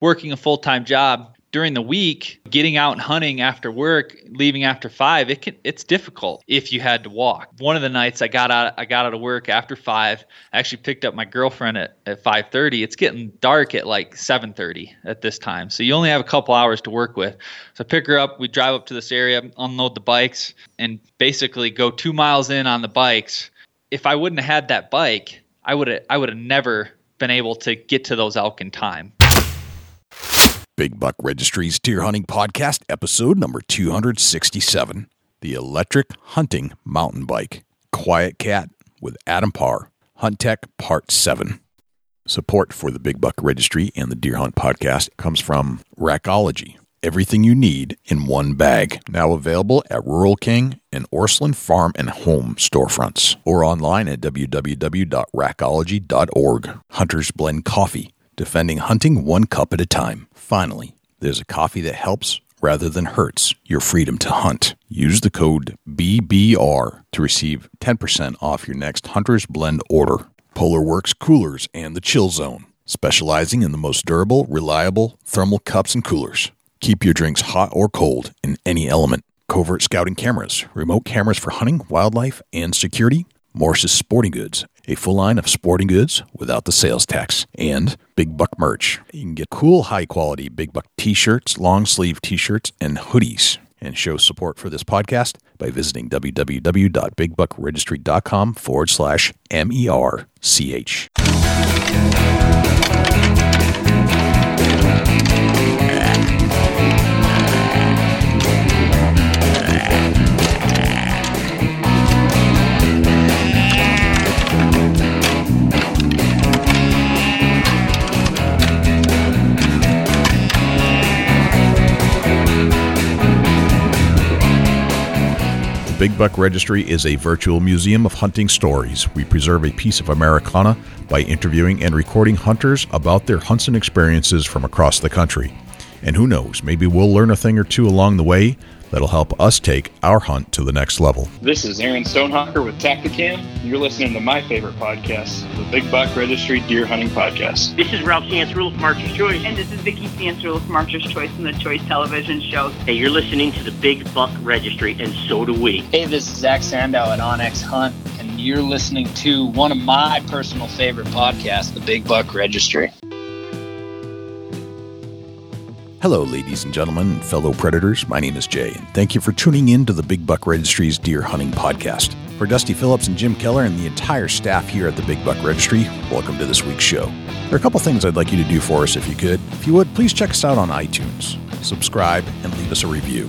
working a full time job during the week, getting out and hunting after work, leaving after five, it can it's difficult if you had to walk. One of the nights I got out I got out of work after five. I actually picked up my girlfriend at, at five thirty. It's getting dark at like seven thirty at this time. So you only have a couple hours to work with. So I pick her up, we drive up to this area, unload the bikes, and basically go two miles in on the bikes. If I wouldn't have had that bike, I would have I would have never been able to get to those elk in time. Big Buck Registry's Deer Hunting Podcast, episode number 267 The Electric Hunting Mountain Bike. QuietKat with Adam Parr, Hunt Tech Part 7. Support for the Big Buck Registry and the Deer Hunt Podcast comes from Rackology. Everything you need in one bag. Now available at Rural King and Orscheln Farm and Home storefronts or online at www.rackology.org. Hunters Blend Coffee defending hunting one cup at a time. Finally, there's a coffee that helps rather than hurts your freedom to hunt. Use the code BBR to receive 10% off your next Hunter's Blend order. Polar Works Coolers and the Chill Zone, specializing in the most durable, reliable thermal cups and coolers. Keep your drinks hot or cold in any element. Covert scouting cameras, remote cameras for hunting, wildlife, and security. Morse's Sporting Goods, a full line of sporting goods without the sales tax, and Big Buck merch. You can get cool, high quality Big Buck t shirts, long sleeve t shirts, and hoodies. And show support for this podcast by visiting www.bigbuckregistry.com forward slash M E R C H. Big Buck Registry is a virtual museum of hunting stories. We preserve a piece of Americana by interviewing and recording hunters about their hunts and experiences from across the country. And who knows, maybe we'll learn a thing or two along the way that'll help us take our hunt to the next level. This is Aaron Stonehawker with Tactacam. You're listening to my favorite podcast, the Big Buck Registry Deer Hunting Podcast. This is Ralph Cianciarulo from Archer's Choice. And this is Vicki Cianciarulo from Archer's Choice from the Choice Television Show. Hey, you're listening to the Big Buck Registry, and so do we. Hey, this is Zach Sandow at onX Hunt, and you're listening to one of my personal favorite podcasts, the Big Buck Registry. Hello, ladies and gentlemen, fellow predators. My name is Jay, and thank you for tuning in to the Big Buck Registry's Deer Hunting Podcast. For Dusty Phillips and Jim Keller and the entire staff here at the Big Buck Registry, welcome to this week's show. There are a couple things I'd like you to do for us if you could. If you would, please check us out on iTunes, subscribe, and leave us a review.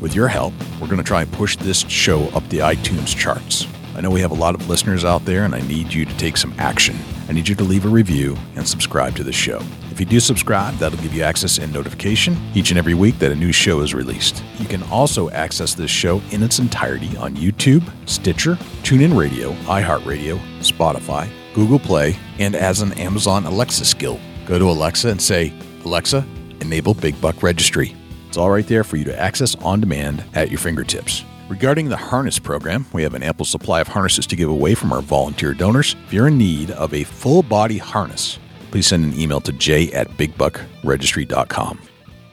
With your help, we're going to try and push this show up the iTunes charts. I know we have a lot of listeners out there, and I need you to take some action. I need you to leave a review and subscribe to the show. If you do subscribe, that'll give you access and notification each and every week that a new show is released. You can also access this show in its entirety on YouTube, Stitcher, TuneIn Radio, iHeartRadio, Spotify, Google Play, and as an Amazon Alexa skill. Go to Alexa and say, Alexa, enable Big Buck Registry. It's all right there for you to access on demand at your fingertips. Regarding the harness program, we have an ample supply of harnesses to give away from our volunteer donors. If you're in need of a full body harness, please send an email to j at bigbuckregistry.com.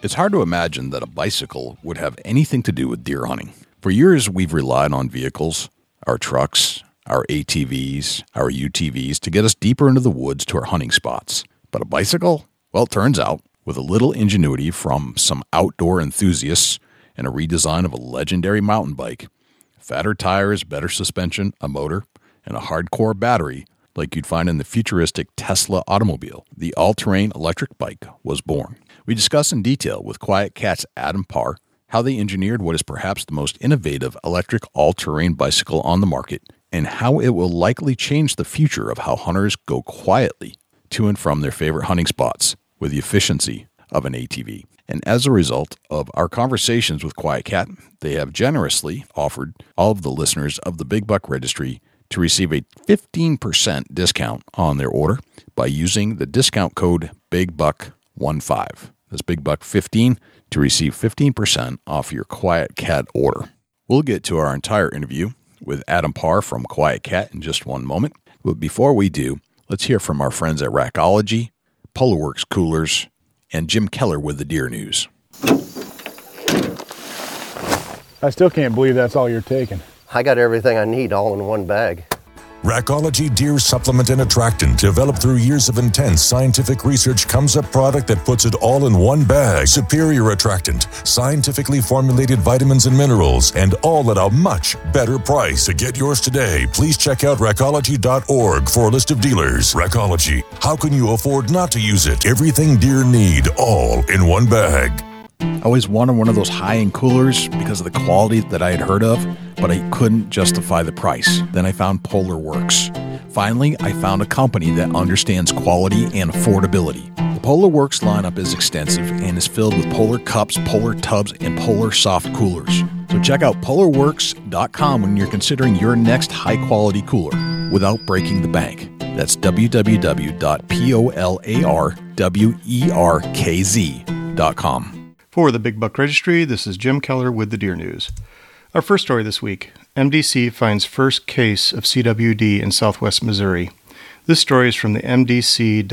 It's hard to imagine that a bicycle would have anything to do with deer hunting. For years, we've relied on vehicles, our trucks, our ATVs, our UTVs to get us deeper into the woods to our hunting spots. But a bicycle? Well, it turns out, with a little ingenuity from some outdoor enthusiasts and a redesign of a legendary mountain bike, fatter tires, better suspension, a motor, and a hardcore battery like you'd find in the futuristic Tesla automobile, the all terrain electric bike was born. We discuss in detail with QuietKat's Adam Parr how they engineered what is perhaps the most innovative electric all terrain bicycle on the market and how it will likely change the future of how hunters go quietly to and from their favorite hunting spots with the efficiency of an ATV. And as a result of our conversations with QuietKat, they have generously offered all of the listeners of the Big Buck Registry to receive a 15% discount on their order by using the discount code BIGBUCK15. That's BIGBUCK15 to receive 15% off your QuietKat order. We'll get to our entire interview with Adam Parr from QuietKat in just one moment. But before we do, let's hear from our friends at Rackology, Polarworks Coolers, and Jim Keller with the Deer News. I still can't believe that's all you're taking. I got everything I need all in one bag. Rackology Deer Supplement and Attractant, developed through years of intense scientific research, comes a product that puts it all in one bag. Superior attractant, scientifically formulated vitamins and minerals, and all at a much better price. To get yours today, please check out rackology.org for a list of dealers. Rackology, how can you afford not to use it? Everything deer need, all in one bag. I always wanted one of those high end coolers because of the quality that I had heard of, but I couldn't justify the price. Then I found Polar Works. Finally, I found a company that understands quality and affordability. The Polar Works lineup is extensive and is filled with Polar cups, Polar tubs, and Polar soft coolers. So check out polarworks.com when you're considering your next high quality cooler without breaking the bank. That's www.polarwerkz.com. For the Big Buck Registry, this is Jim Keller with the Deer News. Our first story this week MDC finds first case of CWD in southwest Missouri. This story is from the mdc.mo.gov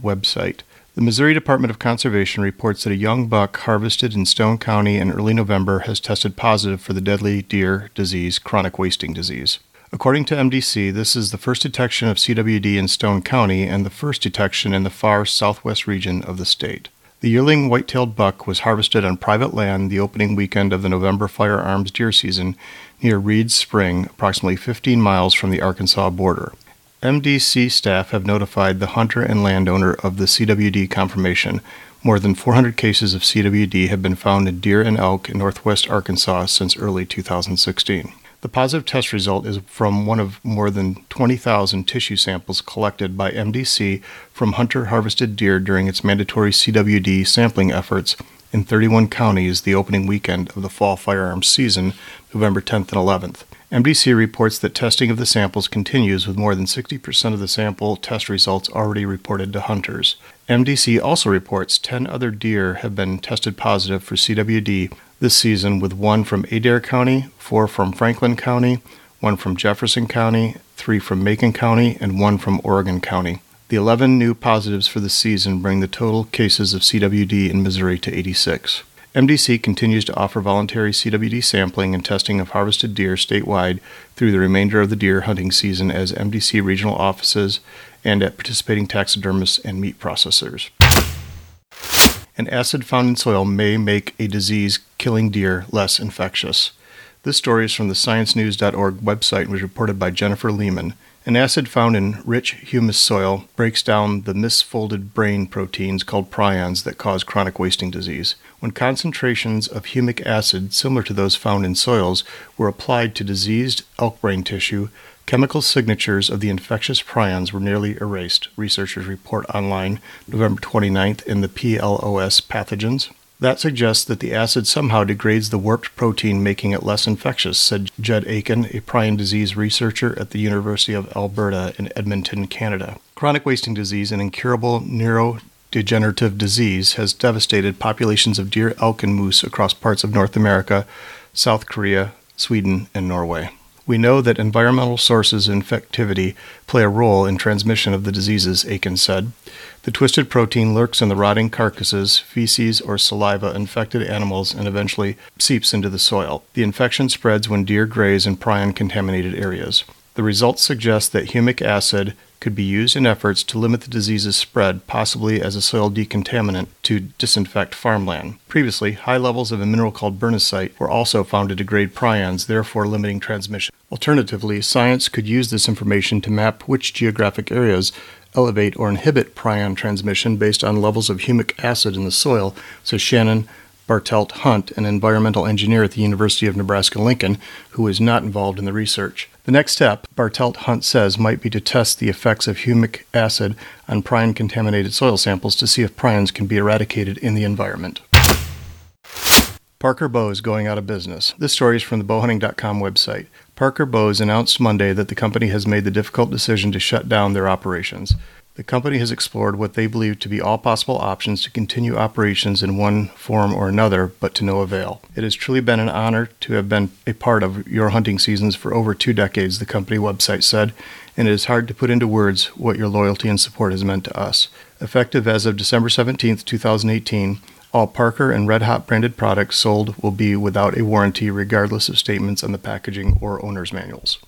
website. The Missouri Department of Conservation reports that a young buck harvested in Stone County in early November has tested positive for the deadly deer disease, chronic wasting disease. According to MDC, this is the first detection of CWD in Stone County and the first detection in the far southwest region of the state. The yearling white-tailed buck was harvested on private land the opening weekend of the November firearms deer season near Reeds Spring, approximately 15 miles from the Arkansas border. MDC staff have notified the hunter and landowner of the CWD confirmation. More than 400 cases of CWD have been found in deer and elk in northwest Arkansas since early 2016. The positive test result is from one of more than 20,000 tissue samples collected by MDC from hunter harvested deer during its mandatory CWD sampling efforts in 31 counties the opening weekend of the fall firearms season, November 10th and 11th. MDC reports that testing of the samples continues with more than 60% of the sample test results already reported to hunters. MDC also reports 10 other deer have been tested positive for CWD this season, with one from Adair County, four from Franklin County, one from Jefferson County, three from Macon County, and one from Oregon County. The 11 new positives for the season bring the total cases of CWD in Missouri to 86. MDC continues to offer voluntary CWD sampling and testing of harvested deer statewide through the remainder of the deer hunting season as MDC regional offices and at participating taxidermists and meat processors. An acid found in soil may make a disease killing deer less infectious. This story is from the sciencenews.org website and was reported by Jennifer Leman. An acid found in rich humus soil breaks down the misfolded brain proteins called prions that cause chronic wasting disease. When concentrations of humic acid similar to those found in soils were applied to diseased elk brain tissue, chemical signatures of the infectious prions were nearly erased, researchers report online November 29th in the PLOS Pathogens. That suggests that the acid somehow degrades the warped protein, making it less infectious, said Judd Aiken, a prion disease researcher at the University of Alberta in Edmonton, Canada. Chronic wasting disease, an incurable neurodegenerative disease, has devastated populations of deer, elk, and moose across parts of North America, South Korea, Sweden, and Norway. We know that environmental sources of infectivity play a role in transmission of the diseases, Aiken said. The twisted protein lurks in the rotting carcasses, feces, or saliva infected animals and eventually seeps into the soil. The infection spreads when deer graze in prion contaminated areas. The results suggest that humic acid could be used in efforts to limit the disease's spread, possibly as a soil decontaminant to disinfect farmland. Previously, high levels of a mineral called birnessite were also found to degrade prions, therefore limiting transmission. Alternatively, science could use this information to map which geographic areas elevate or inhibit prion transmission based on levels of humic acid in the soil, says Shannon Bartelt Hunt, an environmental engineer at the University of Nebraska Lincoln, who is not involved in the research. The next step, Bartelt Hunt says, might be to test the effects of humic acid on prion contaminated soil samples to see if prions can be eradicated in the environment. Parker Bows going out of business. This story is from the bowhunting.com website. Parker Bows announced Monday that the company has made the difficult decision to shut down their operations. The company has explored what they believe to be all possible options to continue operations in one form or another, but to no avail. It has truly been an honor to have been a part of your hunting seasons for over two decades, the company website said, and it is hard to put into words what your loyalty and support has meant to us. Effective as of December 17, 2018, all Parker and Red Hot branded products sold will be without a warranty, regardless of statements on the packaging or owner's manuals.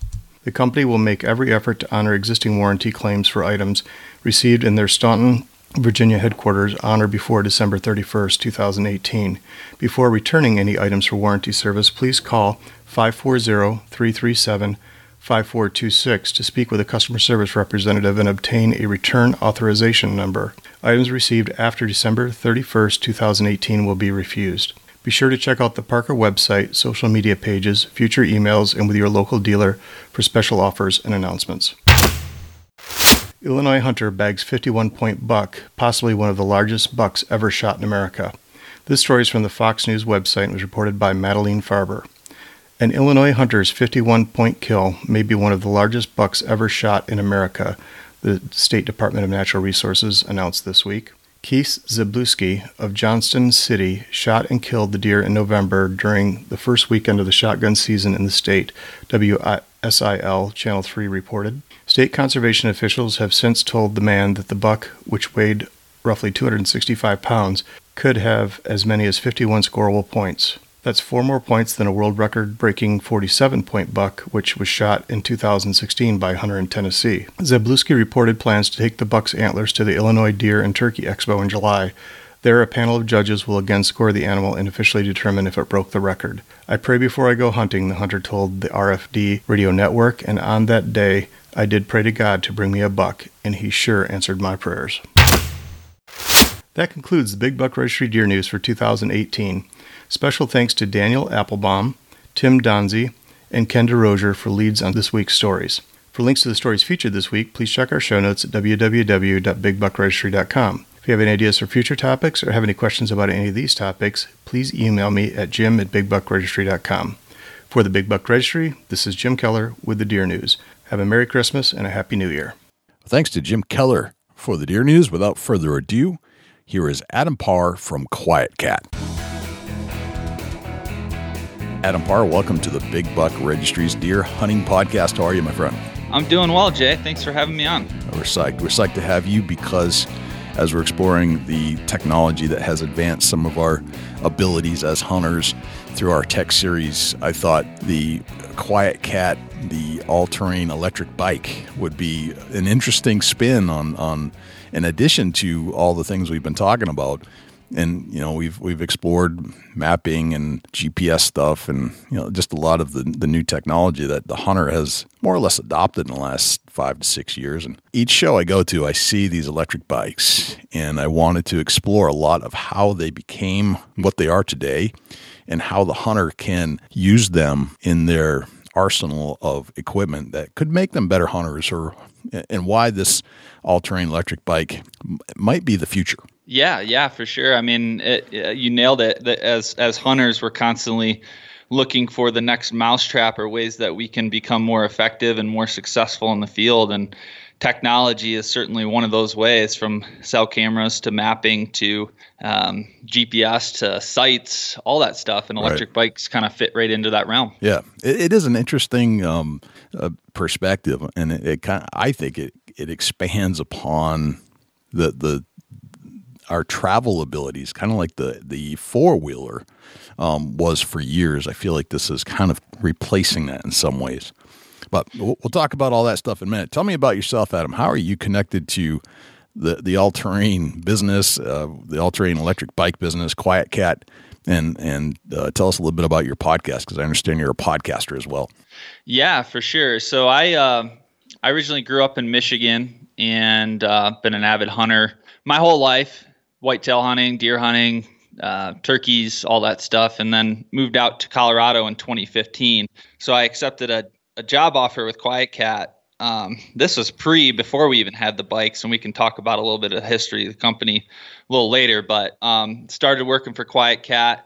The company will make every effort to honor existing warranty claims for items received in their Staunton, Virginia headquarters on or before December 31, 2018. Before returning any items for warranty service, please call 540 337 5426 to speak with a customer service representative and obtain a return authorization number. Items received after December 31, 2018 will be refused. Be sure to check out the Parker website, social media pages, future emails, and with your local dealer for special offers and announcements. Illinois hunter bags 51 point buck, possibly one of the largest bucks ever shot in America. This story is from the Fox News website and was reported by Madeline Farber. An Illinois hunter's 51 point kill may be one of the largest bucks ever shot in America, the State Department of Natural Resources announced this week. Keith Zabluski of Johnston City shot and killed the deer in November during the first weekend of the shotgun season in the state, WSIL Channel 3 reported. State conservation officials have since told the man that the buck, which weighed roughly 265 pounds, could have as many as 51 scoreable points. That's four more points than a world record breaking 47 point buck, which was shot in 2016 by a Hunter in Tennessee. Zabluski reported plans to take the buck's antlers to the Illinois Deer and Turkey Expo in July. There, a panel of judges will again score the animal and officially determine if it broke the record. I pray before I go hunting, the hunter told the RFD radio network, and on that day, I did pray to God to bring me a buck, and he sure answered my prayers. That concludes the Big Buck Registry Deer News for 2018. Special thanks to Daniel Applebaum, Tim Donzi, and Ken DeRozier for leads on this week's stories. For links to the stories featured this week, please check our show notes at www.bigbuckregistry.com. If you have any ideas for future topics or have any questions about any of these topics, please email me at jim at bigbuckregistry.com. For the Big Buck Registry, this is Jim Keller with the Deer News. Have a Merry Christmas and a Happy New Year. Thanks to Jim Keller for the Deer News. Without further ado, here is Adam Parr from QuietKat. Adam Parr, welcome to the Big Buck Registry's Deer Hunting Podcast. How are you, my friend? I'm doing well, Jay. Thanks for having me on. We're psyched. We're psyched to have you because as we're exploring the technology that has advanced some of our abilities as hunters through our tech series, I thought the QuietKat, the all-terrain electric bike, would be an interesting spin on on in addition to all the things we've been talking about. And you know we've we've explored mapping and GPS stuff and you know just a lot of the the new technology that the hunter has more or less adopted in the last 5 to 6 years. And each show I go to I see these electric bikes and I wanted to explore a lot of how they became what they are today and how the hunter can use them in their arsenal of equipment that could make them better hunters or and why this all-terrain electric bike might be the future. Yeah, yeah, for sure. I mean, it, uh, you nailed it. As as hunters, we're constantly looking for the next mousetrap or ways that we can become more effective and more successful in the field. And technology is certainly one of those ways, from cell cameras to mapping to um, GPS to sites, all that stuff. And electric right. bikes kind of fit right into that realm. Yeah, it, it is an interesting um, uh, perspective, and it, it kind of, I think it it expands upon the the our travel abilities, kind of like the the four wheeler um, was for years. I feel like this is kind of replacing that in some ways. But we'll, talk about all that stuff in a minute. Tell me about yourself, Adam. How are you connected to the the all terrain business, uh, the all terrain electric bike business, QuietKat? and and uh, tell us a little bit about your podcast because I understand you're a podcaster as well. Yeah, for sure. So I uh, I originally grew up in Michigan and uh, been an avid hunter my whole life whitetail hunting, deer hunting, uh, turkeys, all that stuff, and then moved out to Colorado in 2015. So I accepted a, a job offer with QuietKat. Um, this was pre before we even had the bikes, and we can talk about a little bit of history of the company a little later. But um, started working for QuietKat.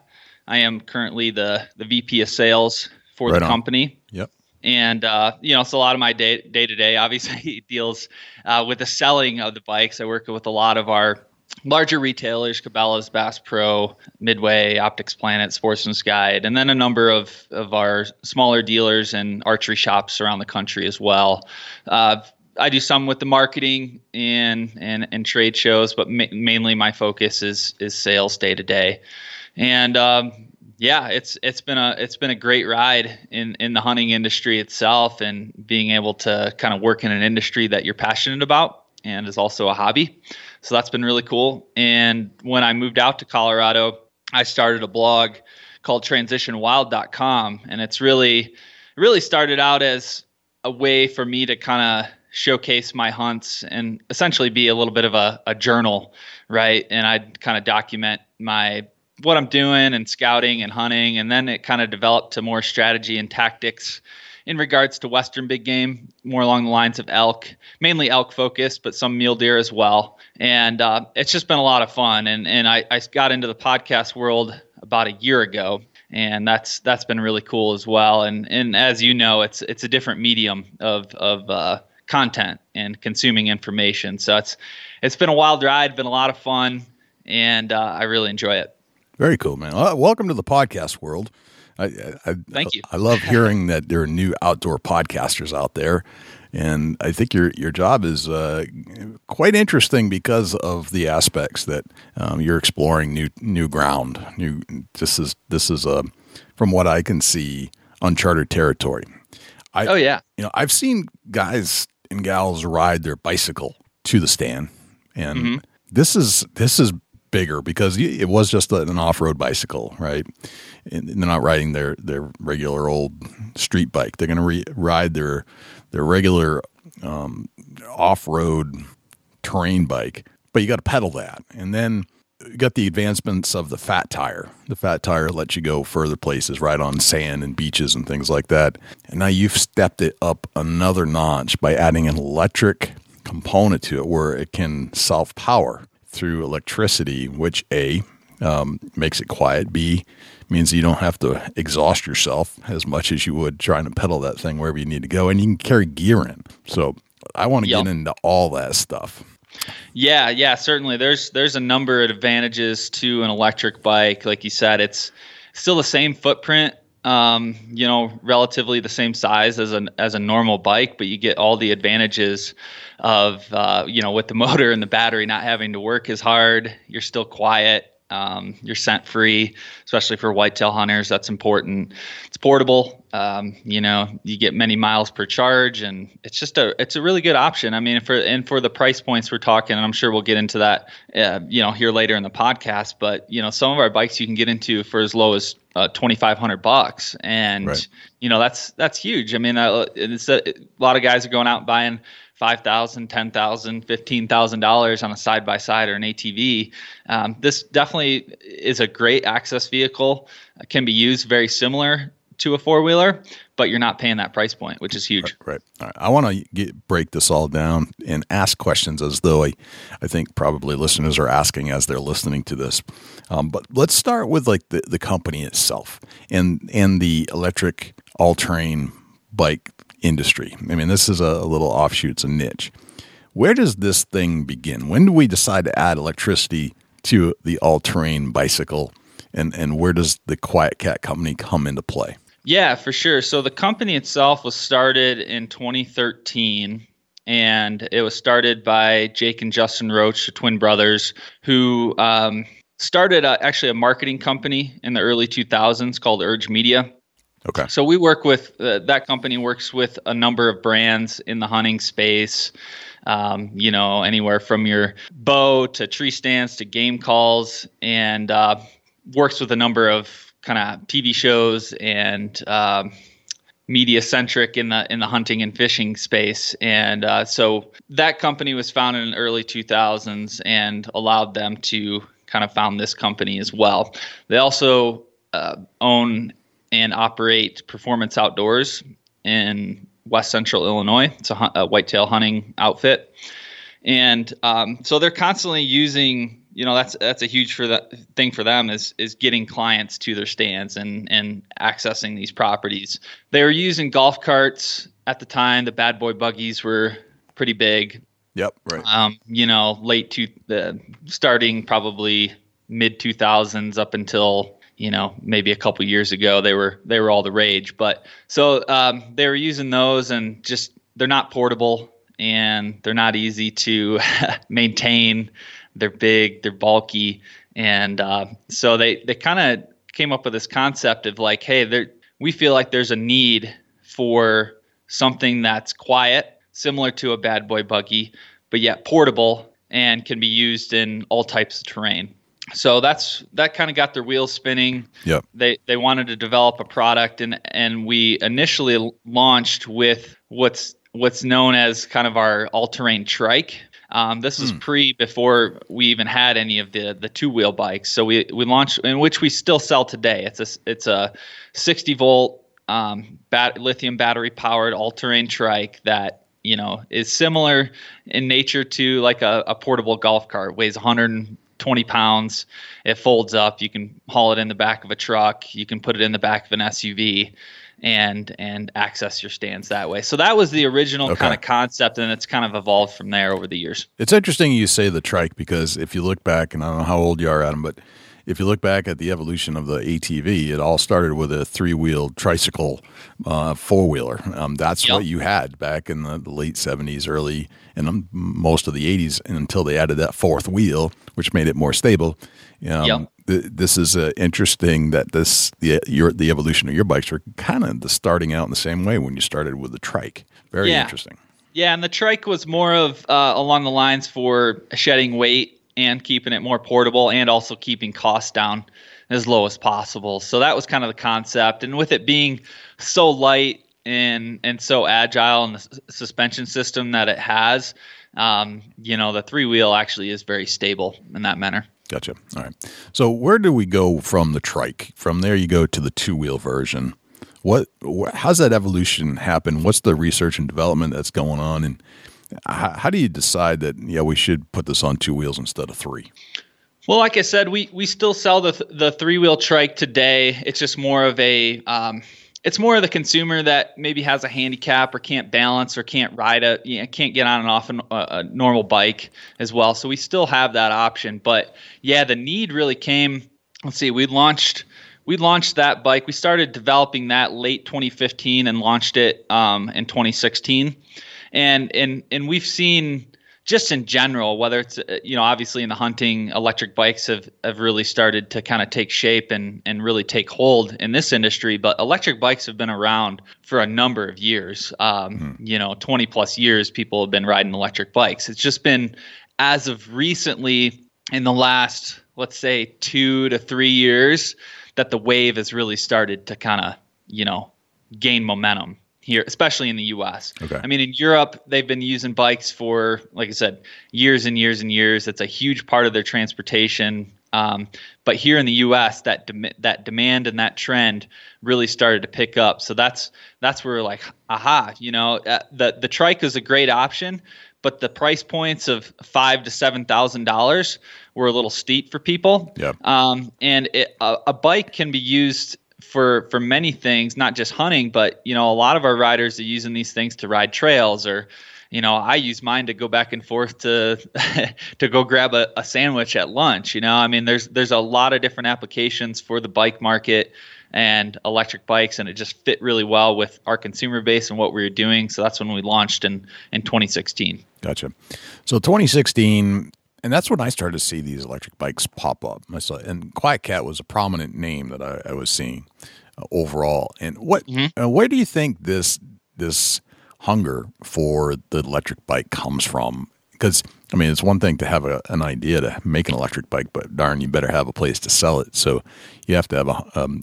I am currently the the VP of sales for right the on. company. Yep. and uh, you know, so a lot of my day day to day obviously deals uh, with the selling of the bikes. I work with a lot of our larger retailers, Cabela's, Bass Pro, Midway, Optics Planet, Sportsman's Guide, and then a number of, of our smaller dealers and archery shops around the country as well. Uh, I do some with the marketing and and, and trade shows, but ma- mainly my focus is is sales day to day. And um, yeah, it's it's been a it's been a great ride in in the hunting industry itself, and being able to kind of work in an industry that you're passionate about and is also a hobby. So that's been really cool. And when I moved out to Colorado, I started a blog called transitionwild.com and it's really really started out as a way for me to kind of showcase my hunts and essentially be a little bit of a, a journal, right? And I'd kind of document my what I'm doing and scouting and hunting, and then it kind of developed to more strategy and tactics in regards to western big game, more along the lines of elk, mainly elk focused, but some mule deer as well. And uh, it's just been a lot of fun. And and I, I got into the podcast world about a year ago, and that's that's been really cool as well. And and as you know, it's it's a different medium of of uh, content and consuming information. So it's it's been a wild ride, been a lot of fun, and uh, I really enjoy it. Very cool, man. Welcome to the podcast world. I, I, Thank you. I love hearing that there are new outdoor podcasters out there, and I think your your job is uh, quite interesting because of the aspects that um, you're exploring new new ground. New this is this is a from what I can see uncharted territory. I, oh yeah, you know I've seen guys and gals ride their bicycle to the stand, and mm-hmm. this is this is bigger because it was just an off-road bicycle, right? And they're not riding their their regular old street bike. They're going to re- ride their their regular um, off-road terrain bike, but you got to pedal that, and then you got the advancements of the fat tire. The fat tire lets you go further places, right on sand and beaches and things like that. And now you've stepped it up another notch by adding an electric component to it where it can self power through electricity, which A, um, makes it quiet, B, means you don't have to exhaust yourself as much as you would trying to pedal that thing wherever you need to go, and you can carry gear in. So I want to yep. get into all that stuff. Yeah, yeah, certainly. There's there's a number of advantages to an electric bike. Like you said, it's still the same footprint um, you know, relatively the same size as an as a normal bike, but you get all the advantages of uh, you know with the motor and the battery not having to work as hard. You're still quiet. Um, you're scent free, especially for whitetail hunters. That's important. It's portable. Um, you know, you get many miles per charge, and it's just a it's a really good option. I mean, for and for the price points we're talking, and I'm sure we'll get into that, uh, you know, here later in the podcast. But you know, some of our bikes you can get into for as low as uh, 2500 bucks and right. you know that's that's huge i mean uh, it's a, a, lot of guys are going out and buying 5000 10000 $15000 on a side by side or an atv um, this definitely is a great access vehicle it can be used very similar to a four wheeler, but you're not paying that price point, which is huge. Right. right. I want to break this all down and ask questions as though I, I think probably listeners are asking as they're listening to this. Um, but let's start with like the, the company itself and and the electric all terrain bike industry. I mean, this is a, little offshoot, it's a niche. Where does this thing begin? When do we decide to add electricity to the all terrain bicycle? And, and where does the QuietKat company come into play? Yeah, for sure. So the company itself was started in 2013 and it was started by Jake and Justin Roach, the twin brothers, who um, started a, actually a marketing company in the early 2000s called Urge Media. Okay. So we work with uh, that company works with a number of brands in the hunting space. Um, you know, anywhere from your bow to tree stands to game calls, and uh, works with a number of kind of TV shows and um, media centric in the in the hunting and fishing space. And uh, so that company was founded in the early 2000s and allowed them to kind of found this company as well. They also uh, own and operate Performance Outdoors in West Central Illinois. It's a, a whitetail hunting outfit. And um, so they're constantly using you know that's that's a huge for the thing for them is is getting clients to their stands and and accessing these properties. They were using golf carts at the time. The bad boy buggies were pretty big. Yep, right. Um, you know, late to the starting probably mid 2000s up until you know maybe a couple years ago they were they were all the rage. But so um, they were using those and just they're not portable and they're not easy to maintain they're big, they're bulky, and uh, so they they kind of came up with this concept of like, hey, there we feel like there's a need for something that's quiet, similar to a bad boy buggy, but yet portable and can be used in all types of terrain. So that's that kind of got their wheels spinning. Yep. They they wanted to develop a product and and we initially launched with what's what's known as kind of our all-terrain trike um, this was mm. pre before we even had any of the the two wheel bikes. So we we launched in which we still sell today. It's a it's a 60 volt um, bat, lithium battery powered all terrain trike that you know is similar in nature to like a, a portable golf cart. Weighs 120 pounds. It folds up. You can haul it in the back of a truck. You can put it in the back of an SUV and and access your stands that way. So that was the original okay. kind of concept, and it's kind of evolved from there over the years. It's interesting you say the trike because if you look back, and I don't know how old you are, Adam, but if you look back at the evolution of the ATV, it all started with a three wheel tricycle uh, four wheeler. Um, that's yep. what you had back in the, late 70s, early, and um, most of the 80s until they added that fourth wheel, which made it more stable. Um, yep this is uh, interesting that this the your the evolution of your bikes are kind of the starting out in the same way when you started with the trike. Very yeah. interesting. Yeah, and the trike was more of uh, along the lines for shedding weight and keeping it more portable, and also keeping costs down as low as possible. So that was kind of the concept, and with it being so light and and so agile and the s- suspension system that it has, um, you know, the three wheel actually is very stable in that manner. Gotcha. All right. So where do we go from the trike? From there, you go to the two wheel version. What? how's that evolution happen? What's the research and development that's going on, and how, how do you decide that yeah we should put this on two wheels instead of three? Well, like I said, we we still sell the the three wheel trike today. It's just more of a um, it's more of the consumer that maybe has a handicap or can't balance or can't ride a you know, can't get on and off a, a, normal bike as well. So we still have that option. But yeah, the need really came. Let's see, we launched we launched that bike. We started developing that late 2015 and launched it um, in 2016. And and and we've seen just in general, whether it's uh, you know obviously in the hunting, electric bikes have have really started to kind of take shape and and really take hold in this industry. But electric bikes have been around for a number of years. Um, mm-hmm. You know, 20 plus years, people have been riding electric bikes. It's just been as of recently in the last let's say two to three years that the wave has really started to kind of you know gain momentum here, especially in the U.S. Okay. I mean, in Europe, they've been using bikes for, like I said, years and years and years. It's a huge part of their transportation. Um, but here in the U.S., that de- that demand and that trend really started to pick up. So that's that's where we're like, aha, you know, uh, the the trike is a great option, but the price points of five to seven thousand dollars were a little steep for people. Yeah. Um, and it, a, a bike can be used for for many things, not just hunting, but you know, a lot of our riders are using these things to ride trails or you know, I use mine to go back and forth to to go grab a, a sandwich at lunch. You know, I mean, there's there's a lot of different applications for the bike market and electric bikes, and it just fit really well with our consumer base and what we were doing. So that's when we launched in in 2016. Gotcha. So 2016, and that's when I started to see these electric bikes pop up. And QuietKat was a prominent name that I, I was seeing uh, overall. And what, mm-hmm. uh, where do you think this this hunger for the electric bike comes from? Because I mean, it's one thing to have a, an idea to make an electric bike, but darn, you better have a place to sell it. So you have to have a um,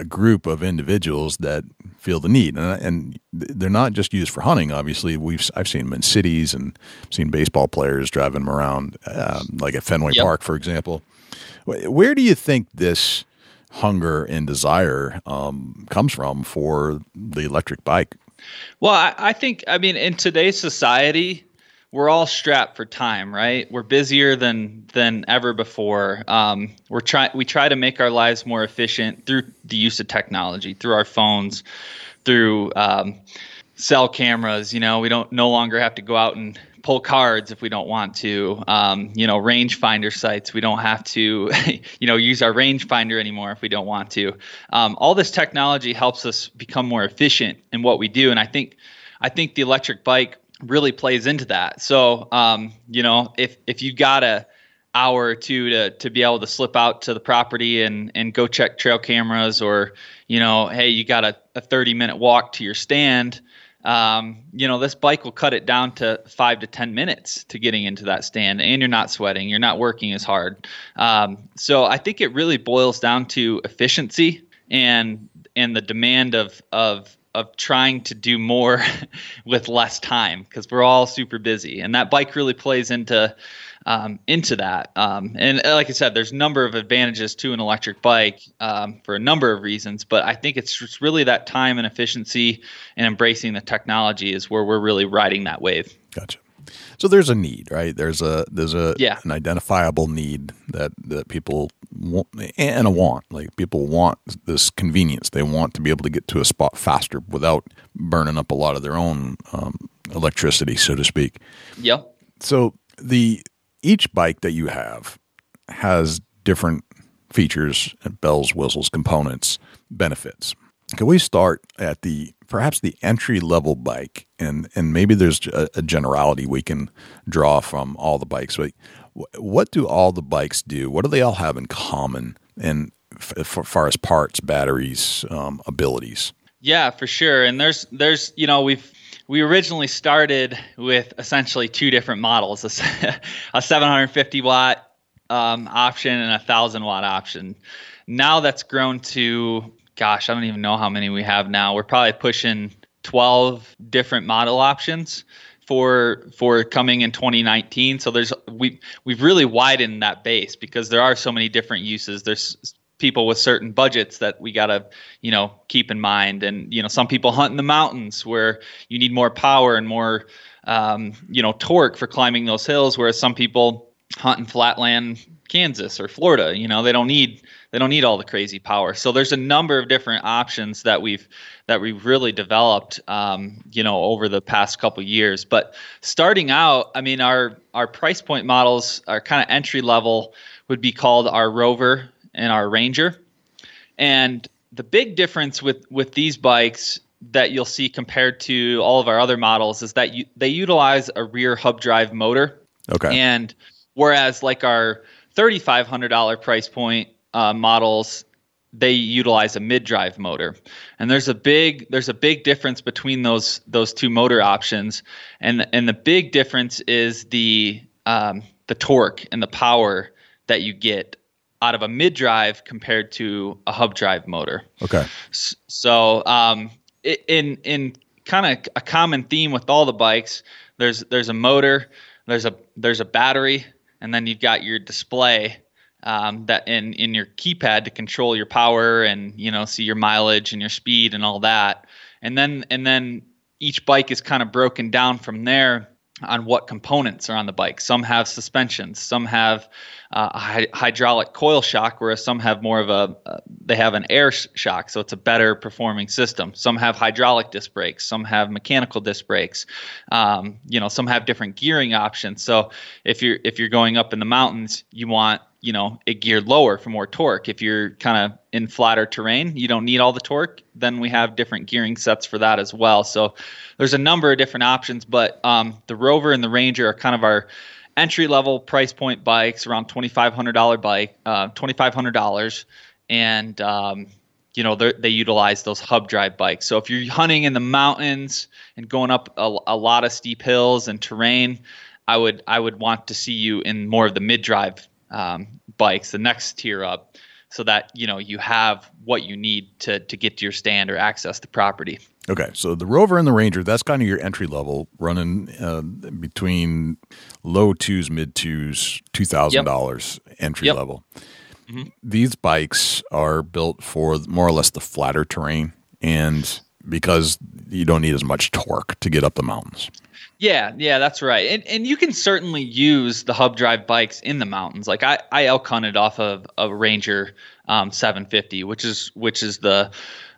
a group of individuals that feel the need, and, and, they're not just used for hunting. Obviously, we've I've seen them in cities and seen baseball players driving them around, um, like at Fenway yep. Park, for example. Where do you think this hunger and desire um, comes from for the electric bike? Well, I, I think I mean in today's society, we're all strapped for time, right? We're busier than than ever before. Um, we're try we try to make our lives more efficient through the use of technology, through our phones, through um, cell cameras. You know, we don't no longer have to go out and pull cards if we don't want to. Um, you know, rangefinder sites. We don't have to, you know, use our rangefinder anymore if we don't want to. Um, all this technology helps us become more efficient in what we do, and I think, I think the electric bike really plays into that. So, um, you know, if if you got a hour or two to to be able to slip out to the property and and go check trail cameras, or you know, hey, you got a, a 30 minute walk to your stand. Um, you know, this bike will cut it down to five to 10 minutes to getting into that stand, and you're not sweating, you're not working as hard. Um, so I think it really boils down to efficiency and and the demand of of of trying to do more with less time because we're all super busy, and that bike really plays into um, into that. Um, and uh, like I said, there's a number of advantages to an electric bike um, for a number of reasons, but I think it's really that time and efficiency and embracing the technology is where we're really riding that wave. Gotcha. So there's a need, right? There's a there's a yeah. an identifiable need that that people want and a want. Like people want this convenience. They want to be able to get to a spot faster without burning up a lot of their own um, electricity, so to speak. Yeah. So the each bike that you have has different features, and bells, whistles, components, benefits. Can we start at the perhaps the entry level bike, and and maybe there's a, a generality we can draw from all the bikes. But what do all the bikes do? What do they all have in common? And as far as parts, batteries, um, abilities. Yeah, for sure. And there's there's you know we've we originally started with essentially two different models: a, a 750 watt um, option and a thousand watt option. Now that's grown to gosh, I don't even know how many we have now. We're probably pushing 12 different model options for for coming in 2019. So there's we we've really widened that base because there are so many different uses. There's people with certain budgets that we got to you know keep in mind and you know some people hunt in the mountains where you need more power and more um, you know torque for climbing those hills whereas some people hunt in flatland Kansas or Florida you know they don't need they don't need all the crazy power. So there's a number of different options that we've that we've really developed, um, you know, over the past couple years. But starting out, I mean, our our price point models, our kind of entry level, would be called our Rover and our Ranger. And the big difference with with these bikes that you'll see compared to all of our other models is that you, they utilize a rear hub drive motor. Okay. And whereas like our $3,500 price point uh, models they utilize a mid-drive motor. And there's a big there's a big difference between those those two motor options. And and the big difference is the um, the torque and the power that you get out of a mid-drive compared to a hub drive motor. Okay. So um, in in kind of a common theme with all the bikes there's there's a motor there's a there's a battery and then you've got your display um, that in in your keypad to control your power and you know see your mileage and your speed and all that and then and then each bike is kind of broken down from there on what components are on the bike. Some have suspensions, some have uh, a hy- hydraulic coil shock, whereas some have more of a uh, they have an air sh- shock, so it's a better performing system. Some have hydraulic disc brakes, some have mechanical disc brakes. Um, you know, some have different gearing options. So if you're if you're going up in the mountains, you want you know it geared lower for more torque. If you're kind of in flatter terrain you don't need all the torque then we have different gearing sets for that as well. So there's a number of different options but um, the rover and the ranger are kind of our entry level price point bikes around $2500 bike uh, $2500 and um, you know they utilize those hub drive bikes. So if you're hunting in the mountains and going up a, a lot of steep hills and terrain I would I would want to see you in more of the mid drive um, bikes, the next tier up, so that you know you have what you need to to get to your stand or access the property. Okay, so the Rover and the Ranger, that's kind of your entry level, running uh, between low twos, mid twos, two thousand yep. dollars entry yep. level. Mm-hmm. These bikes are built for more or less the flatter terrain, and because you don't need as much torque to get up the mountains. Yeah, yeah, that's right. And and you can certainly use the hub drive bikes in the mountains. Like I, I elk hunted off of a Ranger um, 750, which is which is the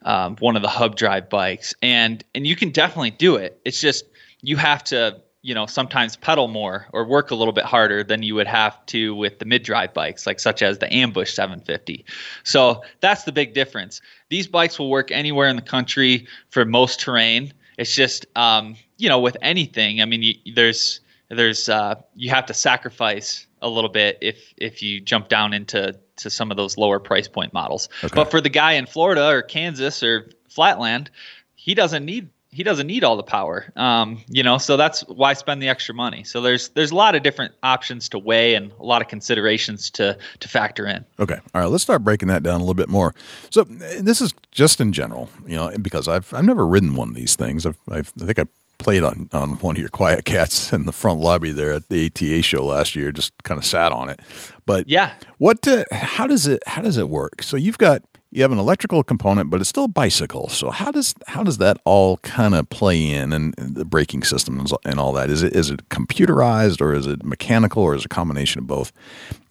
um, one of the hub drive bikes, and and you can definitely do it. It's just you have to you know sometimes pedal more or work a little bit harder than you would have to with the mid drive bikes like such as the ambush 750 so that's the big difference. These bikes will work anywhere in the country for most terrain. It's just um, you know with anything i mean you, there's there's uh, you have to sacrifice a little bit if if you jump down into to some of those lower price point models. Okay. but for the guy in florida or kansas or flatland he doesn't need he doesn't need all the power um, you know so that's why spend the extra money so there's there's a lot of different options to weigh and a lot of considerations to to factor in Okay. All right. Let's start breaking that down a little bit more. So this is just in general, you know, because I've I've never ridden one of these things. I've, I've I think I played on on one of your QuietKats in the front lobby there at the ATA show last year. Just kind of sat on it. But yeah what? Uh, how does it how does it work? So you've got you have an electrical component, but it's still a bicycle. So how does how does that all kind of play in and the braking system and all that? Is it is it computerized or is it mechanical or is it a combination of both?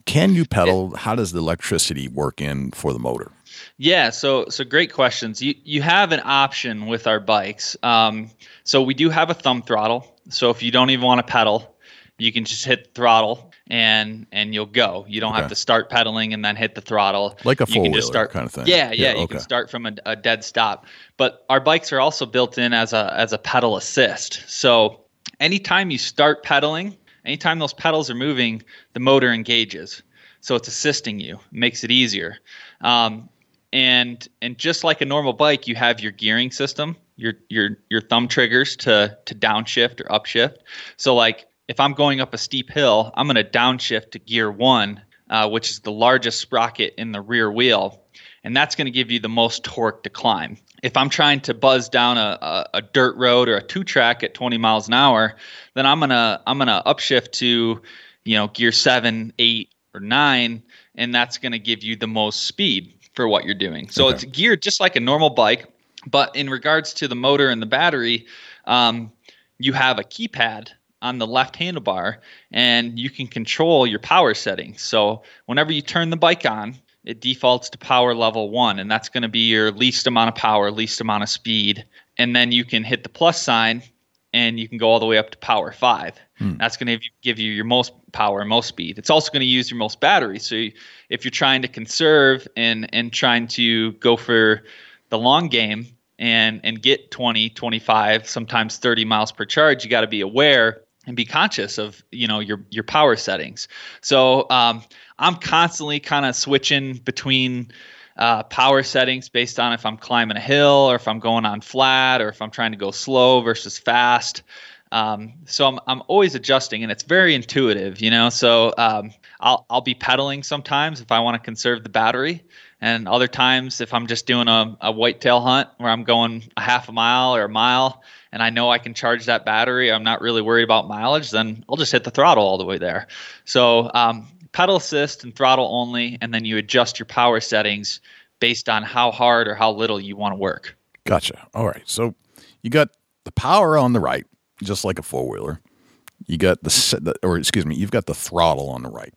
Can you pedal? How does the electricity work in for the motor? Yeah, so so great questions. You you have an option with our bikes. Um, so we do have a thumb throttle. So if you don't even want to pedal, you can just hit throttle and and you'll go. You don't Okay. have to start pedaling and then hit the throttle. Like a You can four-wheeler just start kind of thing. Yeah, yeah. Yeah, you okay. can start from a, a dead stop. But our bikes are also built in as a as a pedal assist. So anytime you start pedaling, anytime those pedals are moving, the motor engages. So it's assisting you, makes it easier. Um, and and just like a normal bike, you have your gearing system, your your your thumb triggers to to downshift or upshift. So like if I'm going up a steep hill, I'm going to downshift to gear one, uh, which is the largest sprocket in the rear wheel, and that's going to give you the most torque to climb. If I'm trying to buzz down a, a, a dirt road or a two track at 20 miles an hour, then I'm gonna I'm gonna upshift to, you know, gear seven, eight, or nine, and that's gonna give you the most speed for what you're doing. So Okay. it's geared just like a normal bike, but in regards to the motor and the battery, um, you have a keypad on the left handlebar and you can control your power settings. So whenever you turn the bike on, it defaults to power level one, and that's going to be your least amount of power, least amount of speed. And then you can hit the plus sign and you can go all the way up to power five. Hmm. That's going to give you your most power, most speed. It's also going to use your most battery. So you- if you're trying to conserve and and trying to go for the long game and and get 20, 25, sometimes 30 miles per charge, you got to be aware and be conscious of you know your your power settings. So um, I'm constantly kind of switching between uh, power settings based on if I'm climbing a hill or if I'm going on flat or if I'm trying to go slow versus fast. Um, so I'm, I'm always adjusting and it's very intuitive, you know. So um, I'll, I'll be pedaling sometimes if I want to conserve the battery. And other times, if I'm just doing a, a whitetail hunt where I'm going a half a mile or a mile and I know I can charge that battery, I'm not really worried about mileage, then I'll just hit the throttle all the way there. So um, pedal assist and throttle only, and then you adjust your power settings based on how hard or how little you want to work. Gotcha. All right. So you got the power on the right, just like a four wheeler. You got the, or excuse me, you've got the throttle on the right.